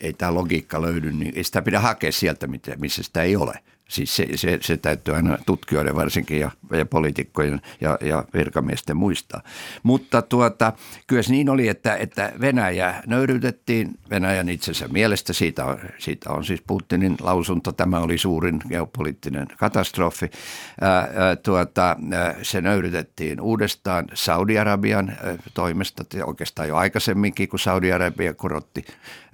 ei tämä logiikka löydy, niin ei sitä pidä hakea sieltä, missä sitä ei ole. Siis se, se, se täytyy aina tutkijoiden varsinkin ja, ja poliitikkojen ja, ja virkamiesten muistaa. Mutta tuota, kyllä se niin oli, että, että Venäjä nöyrytettiin Venäjän itsensä mielestä. Siitä on, siitä on siis Putinin lausunto. Tämä oli suurin geopoliittinen katastrofi. Ää, ää, tuota, ää, se nöyrytettiin uudestaan Saudi-Arabian ää, toimesta, oikeastaan jo aikaisemminkin, kun Saudi-Arabia korotti,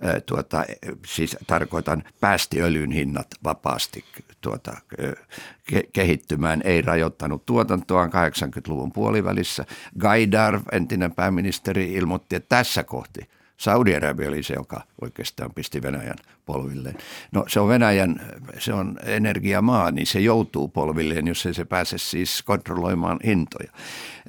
ää, tuota, siis tarkoitan päästiöljyn hinnat vapaasti tuota, kehittymään, ei rajoittanut tuotantoaan 80-luvun puolivälissä. Gaidar, entinen pääministeri, ilmoitti, että tässä kohti Saudi-Arabia oli se, joka oikeastaan pisti Venäjän polvilleen. No se on Venäjän, se on energiamaa, niin se joutuu polvilleen, jos ei se pääse siis kontrolloimaan hintoja.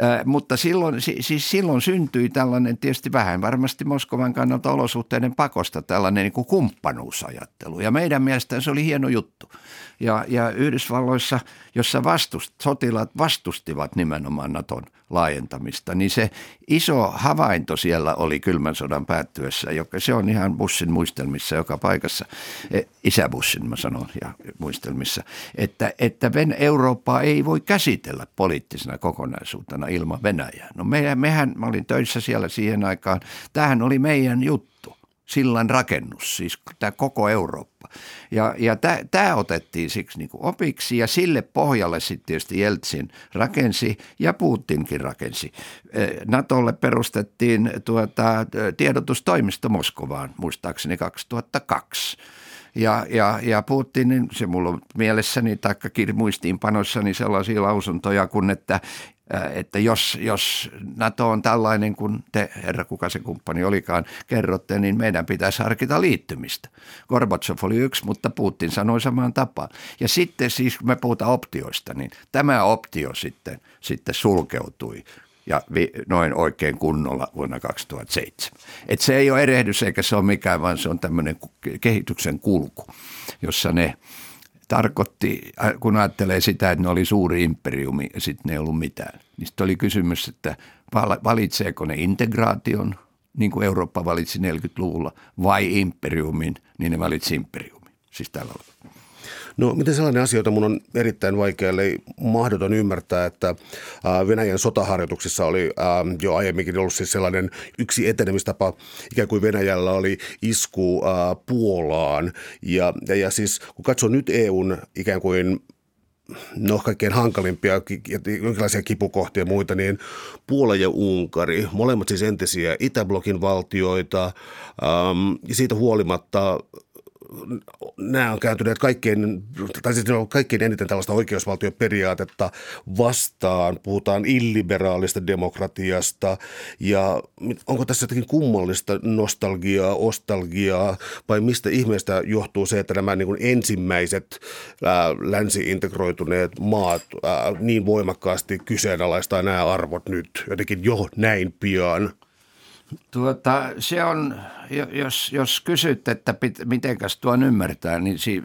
Äh, mutta silloin, siis silloin syntyi tällainen tietysti vähän varmasti Moskovan kannalta olosuhteiden pakosta tällainen niin kuin kumppanuusajattelu. Ja meidän mielestä se oli hieno juttu. Ja, ja Yhdysvalloissa, jossa vastust, sotilaat vastustivat nimenomaan Naton laajentamista, niin se iso havainto siellä oli kylmän sodan päättyessä, joka se on ihan Bussin muistelmissa joka paikassa, e, isä Bussin mä sanon ja muistelmissa, että, että Eurooppaa ei voi käsitellä poliittisena kokonaisuutena ilman Venäjää. No mehän, mehän, mä olin töissä siellä siihen aikaan, tähän oli meidän juttu sillan rakennus, siis tämä koko Eurooppa. Ja, ja tämä otettiin siksi niin opiksi ja sille pohjalle sitten tietysti Jeltsin rakensi ja Putinkin rakensi. Natolle perustettiin tuota, tiedotustoimisto Moskovaan muistaakseni 2002. Ja, ja, ja Putinin, se mulla on mielessäni, taikka muistiinpanoissani sellaisia lausuntoja kuin, että että jos, jos NATO on tällainen kuin te, herra kuka se kumppani olikaan, kerrotte, niin meidän pitäisi harkita liittymistä. Gorbachev oli yksi, mutta Putin sanoi samaan tapaan. Ja sitten siis, kun me puhutaan optioista, niin tämä optio sitten, sitten sulkeutui ja vi, noin oikein kunnolla vuonna 2007. Et se ei ole erehdys eikä se ole mikään, vaan se on tämmöinen kehityksen kulku, jossa ne – tarkoitti, äh, kun ajattelee sitä, että ne oli suuri imperiumi ja sitten ne ei ollut mitään. Niin sitten oli kysymys, että valitseeko ne integraation, niin kuin Eurooppa valitsi 40-luvulla, vai imperiumin, niin ne valitsi imperiumin. Siis tällä lailla. No miten sellainen asia, jota mun on erittäin vaikea, eli mahdoton ymmärtää, että Venäjän sotaharjoituksissa oli jo aiemminkin ollut siis sellainen yksi etenemistapa, ikään kuin Venäjällä oli isku Puolaan. Ja, ja, ja siis kun katsoo nyt EUn ikään kuin no kaikkein hankalimpia jonkinlaisia kipukohtia ja muita, niin Puola ja Unkari, molemmat siis entisiä Itäblokin valtioita, ja siitä huolimatta nämä on kääntyneet kaikkein, tai siis on kaikkein eniten tällaista oikeusvaltioperiaatetta vastaan. Puhutaan illiberaalista demokratiasta ja onko tässä jotakin kummallista nostalgiaa, ostalgiaa vai mistä ihmeestä johtuu se, että nämä niin kuin ensimmäiset ää, länsi-integroituneet maat ää, niin voimakkaasti kyseenalaistaa nämä arvot nyt jotenkin jo näin pian? Tuota, se on, jos, jos kysyt, että mitenkäs tuon ymmärtää, niin si,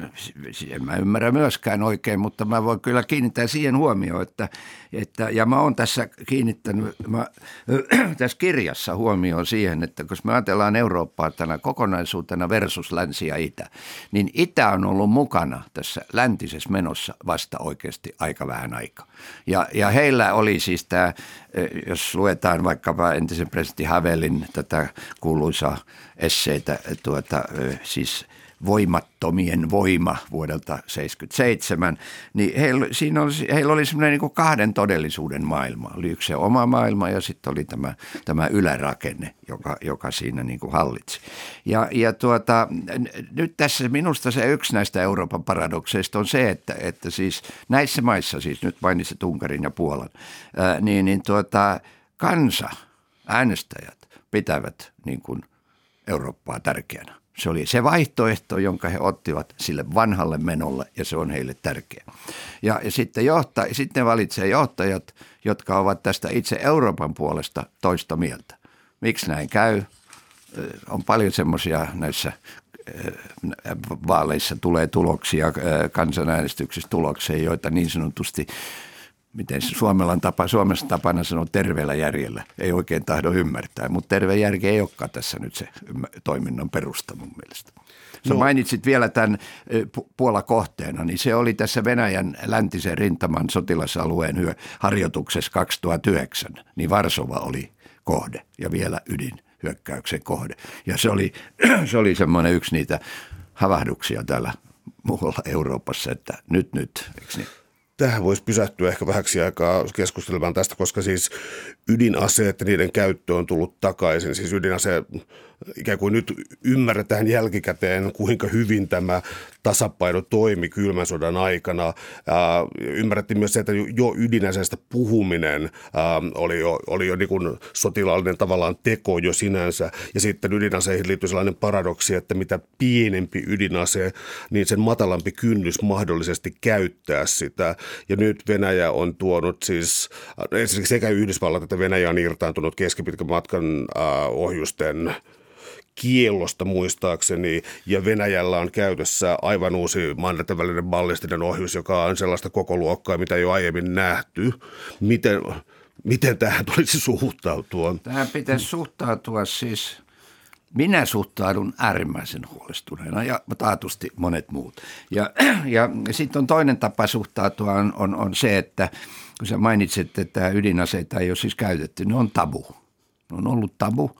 si, en mä ymmärrä myöskään oikein, mutta mä voin kyllä kiinnittää siihen huomioon, että, että ja mä oon tässä kiinnittänyt mä, *clears throat* tässä kirjassa huomioon siihen, että kun me ajatellaan Eurooppaa tänä kokonaisuutena versus länsi ja itä, niin itä on ollut mukana tässä läntisessä menossa vasta oikeasti aika vähän aikaa. Ja, ja heillä oli siis tämä, jos luetaan vaikkapa entisen presidentti Havelin tätä kuuluisaa esseitä, tuota, siis voimattomien voima vuodelta 1977, niin heillä, siinä oli, heillä oli semmoinen niin kahden todellisuuden maailma. Oli yksi se oma maailma ja sitten oli tämä, tämä ylärakenne, joka, joka siinä niin kuin hallitsi. Ja, ja tuota, nyt tässä minusta se yksi näistä Euroopan paradokseista on se, että, että siis näissä maissa, siis nyt mainitsit Unkarin ja Puolan, ää, niin, niin tuota, kansa, äänestäjät pitävät niin kuin Eurooppaa tärkeänä. Se oli se vaihtoehto, jonka he ottivat sille vanhalle menolle ja se on heille tärkeä. Ja, ja sitten, johta, sitten valitsee johtajat, jotka ovat tästä itse Euroopan puolesta toista mieltä. Miksi näin käy? On paljon semmoisia näissä vaaleissa tulee tuloksia, kansanäänestyksissä tuloksia, joita niin sanotusti miten se Suomella on tapa, Suomessa tapana sanoa terveellä järjellä, ei oikein tahdo ymmärtää, mutta terve järki ei olekaan tässä nyt se toiminnan perusta mun mielestä. Sä no. mainitsit vielä tämän Puola-kohteena, niin se oli tässä Venäjän läntisen rintaman sotilasalueen hyö, harjoituksessa 2009, niin Varsova oli kohde ja vielä ydinhyökkäyksen kohde. Ja se oli, *clears throat* se oli semmoinen yksi niitä havahduksia täällä muualla Euroopassa, että nyt nyt, eikö niin? Tähän voisi pysähtyä ehkä vähäksi aikaa keskustelemaan tästä, koska siis ydinaseet ja niiden käyttö on tullut takaisin. Siis ydinase ikään kuin nyt ymmärretään jälkikäteen, kuinka hyvin tämä tasapaino toimi kylmän sodan aikana. Ää, ymmärrettiin myös se, että jo ydinaseesta puhuminen ää, oli jo, oli jo niin kuin sotilaallinen tavallaan teko jo sinänsä. Ja sitten ydinaseihin liittyy sellainen paradoksi, että mitä pienempi ydinase, niin sen matalampi kynnys mahdollisesti käyttää sitä. Ja nyt Venäjä on tuonut siis, sekä Yhdysvallat että Venäjä on irtaantunut keskipitkän matkan ää, ohjusten kiellosta muistaakseni, ja Venäjällä on käytössä aivan uusi mannerten välinen ballistinen ohjus, joka on sellaista koko luokkaa, mitä ei ole aiemmin nähty. Miten, miten tähän tulisi suhtautua? Tähän pitäisi suhtautua siis, minä suhtaudun äärimmäisen huolestuneena ja taatusti monet muut. Ja, *clears throat* ja sitten on toinen tapa suhtautua on, on, on se, että kun sä mainitsit, että ydinaseita ei ole siis käytetty, ne on tabu on ollut tabu,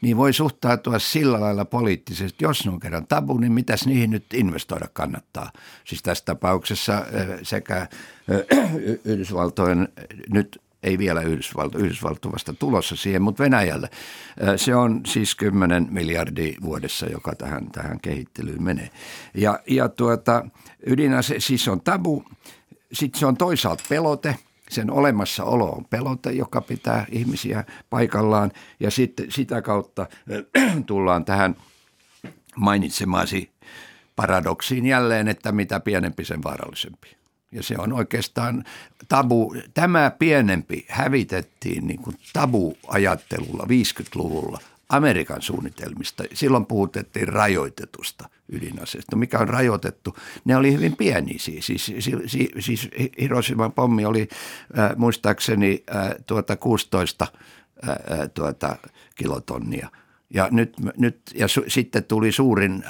niin voi suhtautua sillä lailla poliittisesti, jos ne on kerran tabu, niin mitäs niihin nyt investoida kannattaa. Siis tässä tapauksessa sekä Yhdysvaltojen nyt ei vielä Yhdysvalto, Yhdysvalto vasta tulossa siihen, mutta Venäjälle. Se on siis 10 miljardia vuodessa, joka tähän, tähän kehittelyyn menee. Ja, ja tuota, ydinase siis on tabu, sitten se on toisaalta pelote – sen olemassaolo on pelote, joka pitää ihmisiä paikallaan ja sitten sitä kautta äh, *clears throat* tullaan tähän mainitsemaasi paradoksiin jälleen, että mitä pienempi sen vaarallisempi. Ja se on oikeastaan tabu. Tämä pienempi hävitettiin niin kuin tabu-ajattelulla 50-luvulla Amerikan suunnitelmista. Silloin puhutettiin rajoitetusta ydinaseesta. Mikä on rajoitettu? Ne oli hyvin pieniä siis. Siis, siis, siis Hiroshiman pommi oli äh, muistaakseni äh, tuota 16 äh, tuota, kilotonnia. Ja, nyt, nyt, ja su, sitten tuli suurin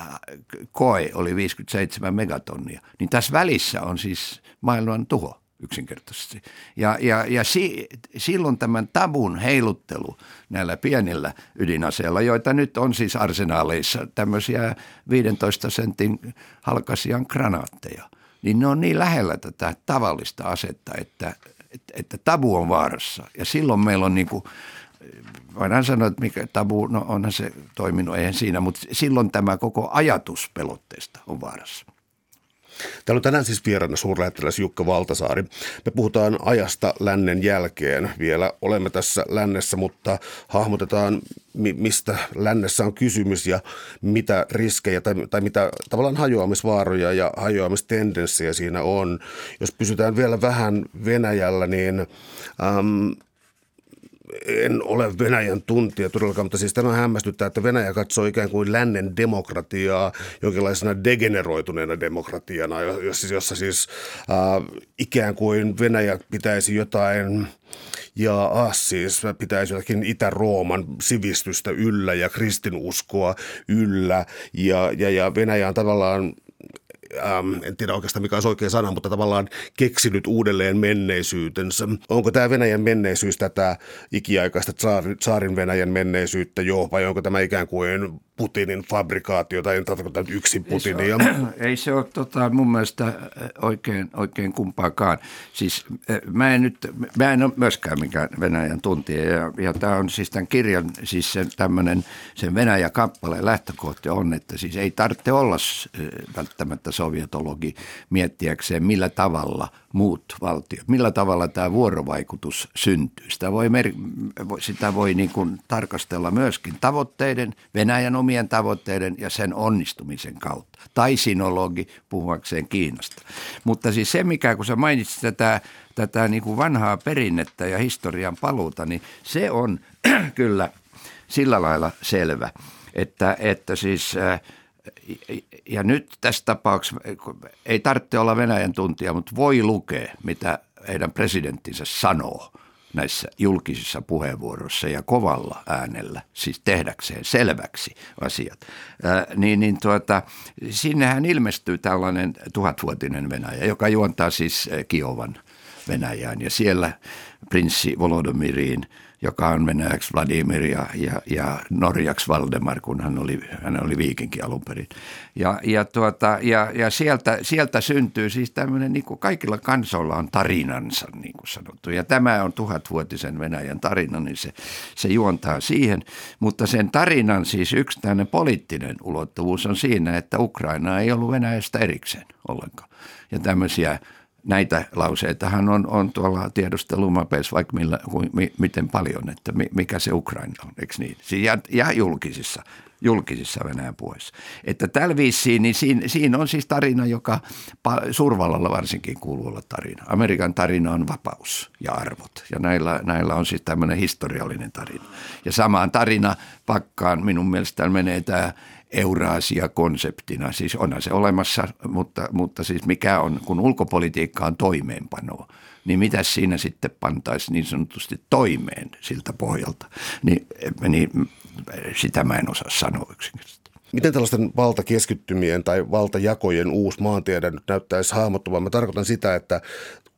koe, oli 57 megatonnia. Niin tässä välissä on siis maailman tuho yksinkertaisesti. Ja, ja, ja si, silloin tämän tabun heiluttelu näillä pienillä ydinaseilla, joita nyt on siis arsenaaleissa tämmöisiä 15 sentin halkasian granaatteja, niin ne on niin lähellä tätä tavallista asetta, että, että, että tabu on vaarassa. Ja silloin meillä on niin kuin, voidaan sanoa, että mikä tabu, no onhan se toiminut, eihän siinä, mutta silloin tämä koko ajatus pelotteesta on vaarassa. Täällä on tänään siis vieraana suurlähettiläs Jukka Valtasaari. Me puhutaan ajasta lännen jälkeen. Vielä olemme tässä lännessä, mutta hahmotetaan, mistä lännessä on kysymys ja mitä riskejä tai, tai mitä tavallaan hajoamisvaaroja ja hajoamistendenssejä siinä on. Jos pysytään vielä vähän Venäjällä, niin äm, en ole Venäjän tuntija todellakaan, mutta siis tämä hämmästyttää, että Venäjä katsoo ikään kuin lännen demokratiaa jonkinlaisena degeneroituneena demokratiana, jossa, siis äh, ikään kuin Venäjä pitäisi jotain ja ah, siis pitäisi jotakin Itä-Rooman sivistystä yllä ja kristinuskoa yllä ja, ja, ja Venäjä on tavallaan ähm, en tiedä oikeastaan mikä olisi oikea sana, mutta tavallaan keksinyt uudelleen menneisyytensä. Onko tämä Venäjän menneisyys tätä ikiaikaista tsaarin Venäjän menneisyyttä jo, vai onko tämä ikään kuin Putinin fabrikaatiota, en tarkoita nyt yksin Putinia. Ei se ole, *clears throat* ei se ole tota, mun mielestä oikein, oikein kumpaakaan. Siis mä en nyt, mä en ole myöskään mikään Venäjän tuntija ja, ja tämä on siis tämän kirjan, siis sen tämmöinen, sen Venäjä-kappaleen lähtökohta on, että siis ei tarvitse olla välttämättä sovietologi miettiäkseen millä tavalla muut valtiot, millä tavalla tämä vuorovaikutus syntyy. Sitä voi, mer- sitä voi niin kuin tarkastella myöskin tavoitteiden, Venäjän omien tavoitteiden ja sen onnistumisen kautta. Tai sinologi puhuakseen Kiinasta. Mutta siis se, mikä kun sä mainitsit tätä, tätä niin kuin vanhaa perinnettä ja historian paluuta, niin se on *clears throat* kyllä sillä lailla selvä, että, että siis äh, ja nyt tässä tapauksessa ei tarvitse olla Venäjän tuntia, mutta voi lukea, mitä heidän presidenttinsä sanoo näissä julkisissa puheenvuoroissa ja kovalla äänellä, siis tehdäkseen selväksi asiat, ää, niin, niin tuota, sinnehän ilmestyy tällainen tuhatvuotinen Venäjä, joka juontaa siis Kiovan Venäjään ja siellä prinssi Volodymyriin – joka on venäjäksi Vladimir ja, ja, ja norjaksi Valdemar, kun hän oli, hän oli viikinkin alun perin. Ja, ja, tuota, ja, ja sieltä, sieltä syntyy siis tämmöinen, niin kuin kaikilla kansoilla on tarinansa, niin kuin sanottu. Ja tämä on tuhatvuotisen Venäjän tarina, niin se, se juontaa siihen. Mutta sen tarinan siis yksi tämmöinen poliittinen ulottuvuus on siinä, että Ukraina ei ollut Venäjästä erikseen ollenkaan. Ja tämmöisiä näitä lauseitahan on, on tuolla tiedustelumapeissa vaikka millä, mi, miten paljon, että mikä se Ukraina on, eikö niin? Ja, ja julkisissa, julkisissa Venäjän puheissa. Että tällä viisiin, niin siinä, siinä on siis tarina, joka suurvallalla varsinkin kuuluu olla tarina. Amerikan tarina on vapaus ja arvot ja näillä, näillä on siis tämmöinen historiallinen tarina. Ja samaan tarina pakkaan minun mielestä menee tämä Euraasia-konseptina. Siis onhan se olemassa, mutta, mutta siis mikä on, kun ulkopolitiikka on toimeenpanoa, niin mitä siinä sitten pantaisi niin sanotusti toimeen siltä pohjalta, niin, niin sitä mä en osaa sanoa yksinkertaisesti. Miten tällaisten valtakeskittymien tai valtajakojen uusi maantiede nyt näyttäisi hahmottuvan? Mä tarkoitan sitä, että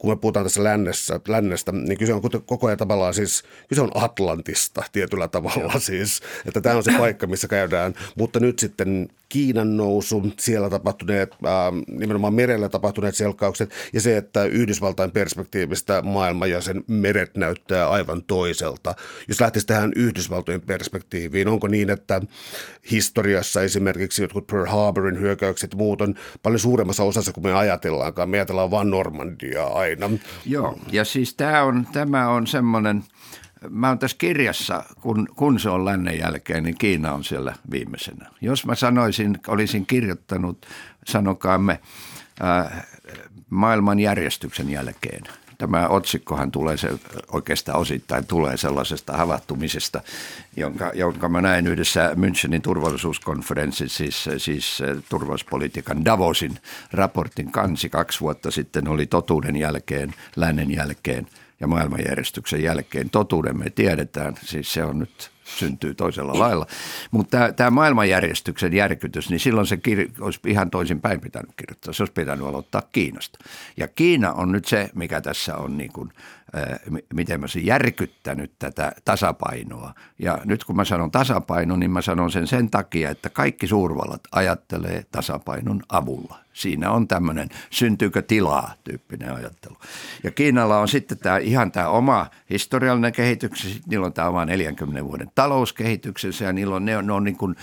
kun me puhutaan tässä lännessä, lännestä, niin kyse on koko ajan tavallaan siis, kyse on Atlantista tietyllä tavalla siis, että tämä on se paikka, missä käydään, mutta nyt sitten Kiinan nousu, siellä tapahtuneet, äh, nimenomaan merellä tapahtuneet selkkaukset ja se, että Yhdysvaltain perspektiivistä maailma ja sen meret näyttää aivan toiselta. Jos lähtisi tähän Yhdysvaltojen perspektiiviin, onko niin, että historiassa esimerkiksi jotkut Pearl Harborin hyökkäykset muut on paljon suuremmassa osassa kuin me ajatellaankaan. Me ajatellaan vain Normandiaa aina. Joo, ja siis tämä on, tämä on semmoinen – mä oon tässä kirjassa, kun, kun se on lännen jälkeen, niin Kiina on siellä viimeisenä. Jos mä sanoisin, olisin kirjoittanut, sanokaamme, ää, maailman järjestyksen jälkeen. Tämä otsikkohan tulee se, oikeastaan osittain tulee sellaisesta havahtumisesta, jonka, jonka mä näin yhdessä Münchenin turvallisuuskonferenssissa, siis, siis turvallisuuspolitiikan Davosin raportin kansi kaksi vuotta sitten oli totuuden jälkeen, lännen jälkeen – ja maailmanjärjestyksen jälkeen. Totuuden me tiedetään, siis se on nyt syntyy toisella lailla. Mutta tämä maailmanjärjestyksen järkytys, niin silloin se kir- olisi ihan toisin päin pitänyt kirjoittaa. Se olisi pitänyt aloittaa Kiinasta. Ja Kiina on nyt se, mikä tässä on niin kuin, miten mä se järkyttänyt tätä tasapainoa. Ja nyt kun mä sanon tasapaino, niin mä sanon sen sen takia, että kaikki suurvallat ajattelee tasapainon avulla. Siinä on tämmöinen syntyykö tilaa tyyppinen ajattelu. Ja Kiinalla on sitten tämä ihan tämä oma historiallinen kehityksensä, niillä on tämä oma 40 vuoden talouskehityksensä ja niillä on, ne on, ne on niin kuin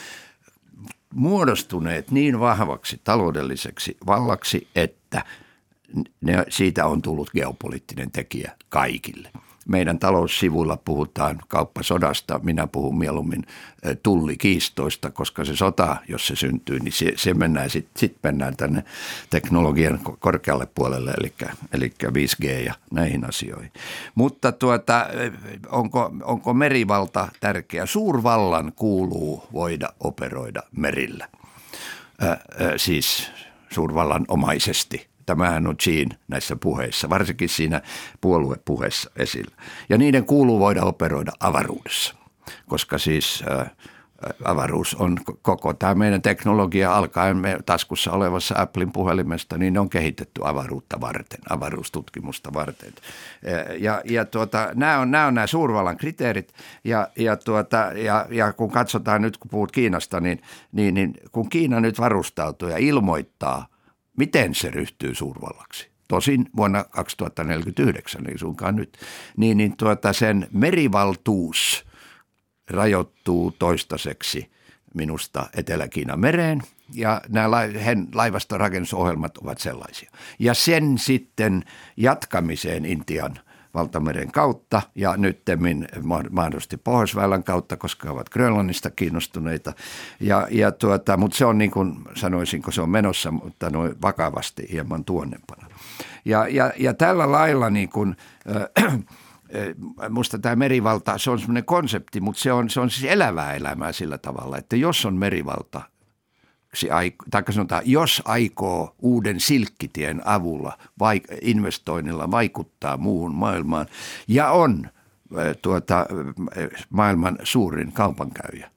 muodostuneet niin vahvaksi taloudelliseksi vallaksi, että – ne, siitä on tullut geopoliittinen tekijä kaikille. Meidän taloussivuilla puhutaan kauppasodasta, minä puhun mieluummin tullikiistoista, koska se sota, jos se syntyy, niin se, se mennään sitten sit mennään tänne teknologian korkealle puolelle, eli, eli 5G ja näihin asioihin. Mutta tuota, onko, onko merivalta tärkeä? Suurvallan kuuluu voida operoida merillä, äh, äh, siis suurvallan omaisesti – Tämähän on Jean näissä puheissa, varsinkin siinä puoluepuheessa esillä. Ja niiden kuuluu voida operoida avaruudessa, koska siis avaruus on koko tämä meidän teknologia alkaen me taskussa olevassa Applein puhelimesta, niin ne on kehitetty avaruutta varten, avaruustutkimusta varten. Ja, ja tuota, nämä, on, nämä on nämä suurvallan kriteerit ja, ja, tuota, ja, ja kun katsotaan nyt, kun puhut Kiinasta, niin, niin, niin kun Kiina nyt varustautuu ja ilmoittaa, miten se ryhtyy suurvallaksi, tosin vuonna 2049, ei suinkaan nyt, niin, niin tuota sen merivaltuus rajoittuu toistaiseksi minusta Etelä-Kiinan mereen. Ja nämä laivastorakennusohjelmat ovat sellaisia. Ja sen sitten jatkamiseen Intian valtameren kautta ja nyttemmin mahdollisesti Pohjoisväylän kautta, koska ovat Grönlannista kiinnostuneita. Ja, ja tuota, mutta se on niin kuin sanoisinko se on menossa, mutta noin vakavasti hieman tuonnempana. Ja, ja, ja tällä lailla niin kuin, äh, Minusta tämä merivalta, se on semmoinen konsepti, mutta se on, se on siis elävää elämää sillä tavalla, että jos on merivalta, tai sanotaan, jos aikoo uuden silkkitien avulla vai, investoinnilla vaikuttaa muuhun maailmaan ja on tuota, maailman suurin kaupankäyjä,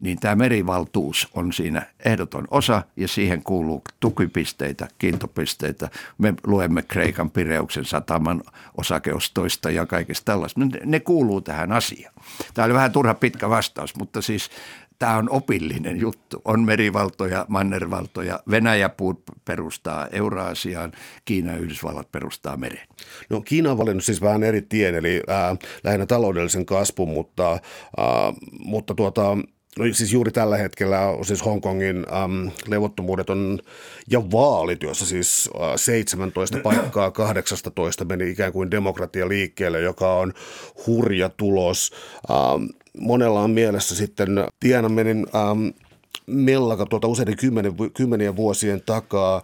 niin tämä merivaltuus on siinä ehdoton osa ja siihen kuuluu tukipisteitä, kiintopisteitä. Me luemme Kreikan Pireuksen sataman osakeostoista ja kaikesta tällaista. Ne, ne kuuluu tähän asiaan. Tämä oli vähän turha pitkä vastaus, mutta siis tämä on opillinen juttu. On merivaltoja, mannervaltoja. Venäjä perustaa Euraasiaan, Kiina ja Yhdysvallat perustaa meren. No Kiina on valinnut siis vähän eri tien, eli äh, lähinnä taloudellisen kasvun, mutta, äh, mutta tuota, siis juuri tällä hetkellä siis Hongkongin äm, levottomuudet on, ja vaalit, joissa siis äh, *clears throat* 17 paikkaa 18 meni ikään kuin demokratia liikkeelle, joka on hurja tulos. Ähm, monella on mielessä sitten Tiananmenin ähm, mellaka tuota useiden kymmenen, kymmenien vuosien takaa,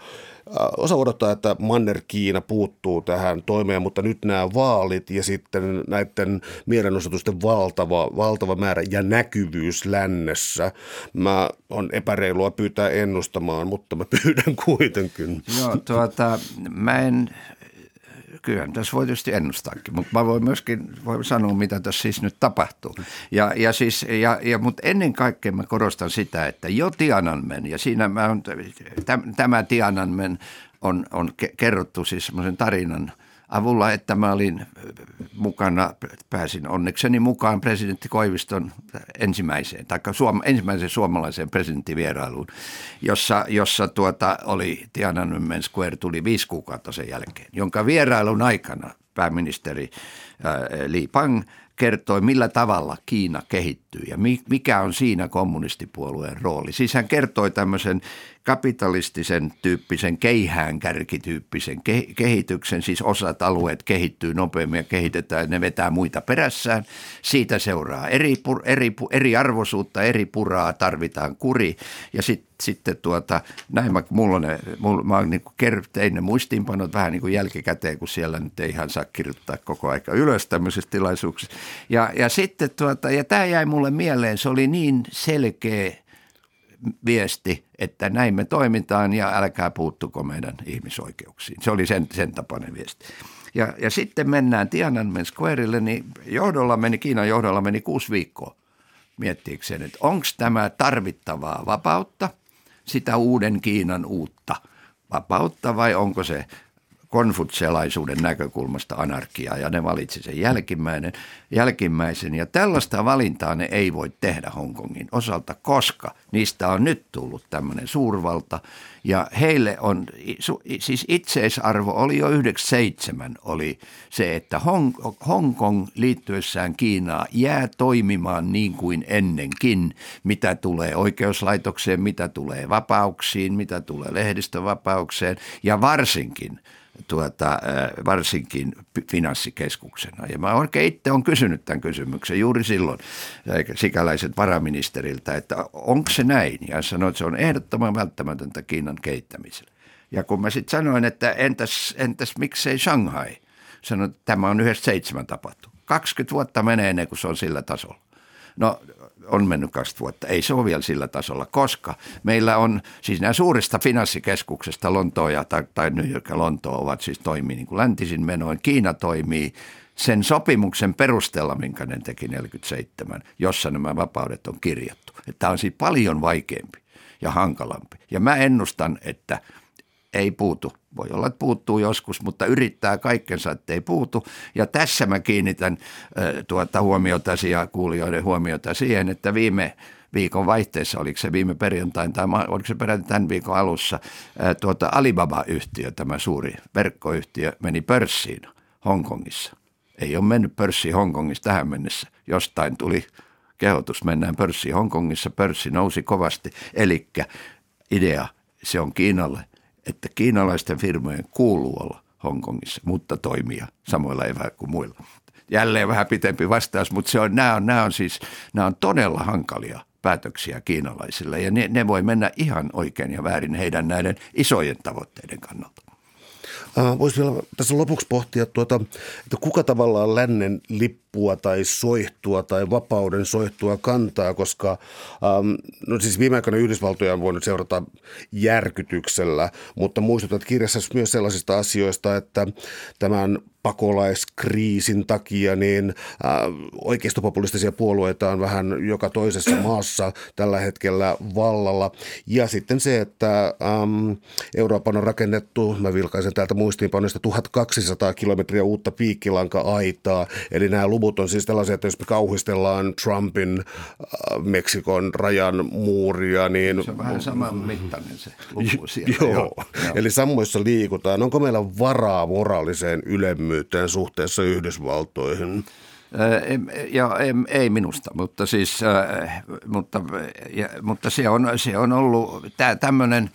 Osa odottaa, että Manner-Kiina puuttuu tähän toimeen, mutta nyt nämä vaalit ja sitten näiden mielenosoitusten valtava, valtava määrä ja näkyvyys lännessä. Mä on epäreilua pyytää ennustamaan, mutta mä pyydän *laughs* kuitenkin. Joo, tuota, mä en kyllähän tässä voi tietysti ennustaakin, mutta mä voin myöskin voin sanoa, mitä tässä siis nyt tapahtuu. Ja, ja siis, ja, ja, mutta ennen kaikkea mä korostan sitä, että jo Tiananmen, ja siinä mä on, tämä Tiananmen on, on kerrottu siis semmoisen tarinan – avulla, että mä olin mukana, pääsin onnekseni mukaan presidentti Koiviston ensimmäiseen, tai suom, ensimmäiseen suomalaiseen presidenttivierailuun, jossa, jossa tuota, oli Tiananmen Square tuli viisi kuukautta sen jälkeen, jonka vierailun aikana pääministeri Li Pang kertoi, millä tavalla Kiina kehittyy ja mikä on siinä kommunistipuolueen rooli. Siis hän kertoi tämmöisen kapitalistisen tyyppisen keihäänkärkityyppisen kehityksen, siis osat alueet kehittyy nopeammin ja kehitetään, ne vetää muita perässään. Siitä seuraa eri, eri, eri arvoisuutta, eri puraa, tarvitaan kuri ja sit, sitten tuota, näin mä, mulla on ne, mulla, mä niin tein ne muistiinpanot vähän niin kuin jälkikäteen, kun siellä nyt ei ihan saa kirjoittaa koko aika ylös tämmöisessä tilaisuuksissa. Ja, ja sitten tuota, ja tämä jäi mulle mieleen, se oli niin selkeä viesti, että näin me toimitaan ja älkää puuttuko meidän ihmisoikeuksiin. Se oli sen, sen tapainen viesti. Ja, ja sitten mennään Tiananmen Squareille, niin johdolla meni, Kiinan johdolla meni kuusi viikkoa miettiikseen, että onko tämä tarvittavaa vapautta, sitä uuden Kiinan uutta vapautta vai onko se konfutselaisuuden näkökulmasta anarkiaa ja ne valitsi sen jälkimmäinen, jälkimmäisen. Ja tällaista valintaa ne ei voi tehdä Hongkongin osalta, koska niistä on nyt tullut tämmöinen suurvalta ja heille on, siis itseisarvo oli jo 97 oli se, että Hong, Hongkong liittyessään Kiinaa jää toimimaan niin kuin ennenkin, mitä tulee oikeuslaitokseen, mitä tulee vapauksiin, mitä tulee lehdistövapaukseen ja varsinkin – tuota, varsinkin finanssikeskuksena. Ja mä oikein itse olen kysynyt tämän kysymyksen juuri silloin sikäläiset varaministeriltä, että onko se näin? Ja sanoi, että se on ehdottoman välttämätöntä Kiinan kehittämiselle. Ja kun mä sitten sanoin, että entäs, entäs miksei Shanghai? Sanoin, että tämä on 97 tapahtu. 20 vuotta menee ennen kuin se on sillä tasolla. No on mennyt kaksi vuotta. Ei se ole vielä sillä tasolla, koska meillä on siis nämä suurista finanssikeskuksesta Lontoa ja, tai, tai New York ja Lontoa ovat siis toimii niin kuin läntisin menoin. Kiina toimii sen sopimuksen perusteella, minkä ne teki 47, jossa nämä vapaudet on kirjattu. Tämä on siis paljon vaikeampi ja hankalampi. Ja mä ennustan, että ei puutu. Voi olla, että puuttuu joskus, mutta yrittää kaikkensa, että ei puutu. Ja tässä mä kiinnitän tuota huomiota ja kuulijoiden huomiota siihen, että viime viikon vaihteessa, oliko se viime perjantain tai oliko se peräti tämän viikon alussa, tuota Alibaba-yhtiö, tämä suuri verkkoyhtiö, meni pörssiin Hongkongissa. Ei ole mennyt pörssiin Hongkongissa tähän mennessä. Jostain tuli kehotus, mennään pörssiin Hongkongissa, pörssi nousi kovasti. Eli idea, se on Kiinalle, että kiinalaisten firmojen kuuluu olla Hongkongissa, mutta toimia samoilla eväillä kuin muilla. Jälleen vähän pitempi vastaus, mutta se on, nämä, on, nämä, on siis, nämä on todella hankalia päätöksiä kiinalaisille ja ne, ne voi mennä ihan oikein ja väärin heidän näiden isojen tavoitteiden kannalta. Voisi vielä tässä lopuksi pohtia, tuota, että kuka tavallaan lännen lippua tai soihtua tai vapauden soihtua kantaa, koska ähm, no siis viime aikoina Yhdysvaltoja on voinut seurata järkytyksellä, mutta muistutat kirjassa myös sellaisista asioista, että tämän pakolaiskriisin takia, niin äh, oikeistopopulistisia puolueita on vähän joka toisessa *clears throat* maassa tällä hetkellä vallalla. Ja sitten se, että ähm, Euroopan on rakennettu, mä vilkaisen täältä muistiinpanoista 1200 kilometriä uutta piikkilanka-aitaa. Eli nämä luvut on siis tällaisia, että jos me kauhistellaan Trumpin äh, Meksikon rajan muuria, niin... Se on vähän sama mittainen se luku siellä. Joo. Joo. Eli samoissa liikutaan. Onko meillä varaa moraaliseen ylemmyyteen suhteessa Yhdysvaltoihin? Ja ei minusta, mutta siis, mutta, ja, mutta se, on, se on ollut tämmöinen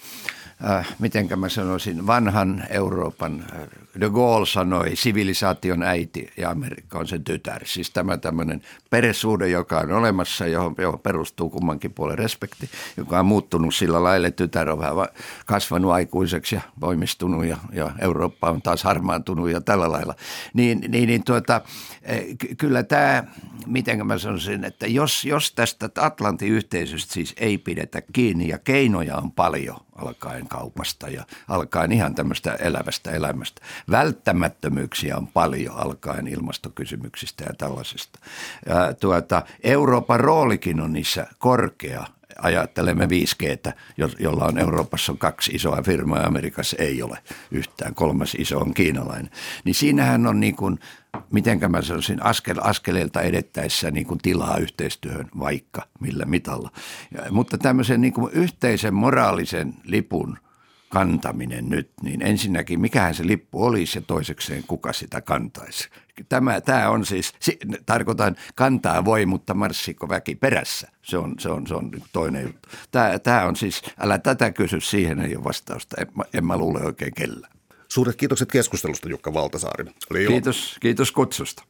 äh, miten mä sanoisin, vanhan Euroopan, äh, de Gaulle sanoi, sivilisaation äiti ja Amerikka on sen tytär. Siis tämä tämmöinen perhesuhde, joka on olemassa, johon, johon perustuu kummankin puolen respekti, joka on muuttunut sillä lailla, että tytär on vähän kasvanut aikuiseksi ja voimistunut ja, ja Eurooppa on taas harmaantunut ja tällä lailla. Niin, niin, niin tuota, eh, kyllä tämä, miten mä sanoisin, että jos, jos tästä Atlantin yhteisöstä siis ei pidetä kiinni ja keinoja on paljon alkaen kaupasta ja alkaen ihan tämmöistä elävästä elämästä. Välttämättömyyksiä on paljon alkaen ilmastokysymyksistä ja tällaisesta. Ja tuota, Euroopan roolikin on niissä korkea ajattelemme 5G, jolla on Euroopassa on kaksi isoa firmaa ja Amerikassa ei ole yhtään. Kolmas iso on kiinalainen. Niin siinähän on niin kuin, miten mä sanoisin, askel, askeleelta edettäessä niin kuin tilaa yhteistyöhön vaikka millä mitalla. Ja, mutta tämmöisen niin kuin yhteisen moraalisen lipun kantaminen nyt, niin ensinnäkin mikähän se lippu olisi ja toisekseen kuka sitä kantaisi. Tämä, tämä on siis, tarkoitan kantaa voi, mutta marssiko väki perässä. Se on, se on, se on toinen juttu. Tämä, tämä on siis, älä tätä kysy, siihen ei ole vastausta. En, en mä luule oikein kellään. Suuret kiitokset keskustelusta Jukka Valtasaari. Oli kiitos, kiitos kutsusta.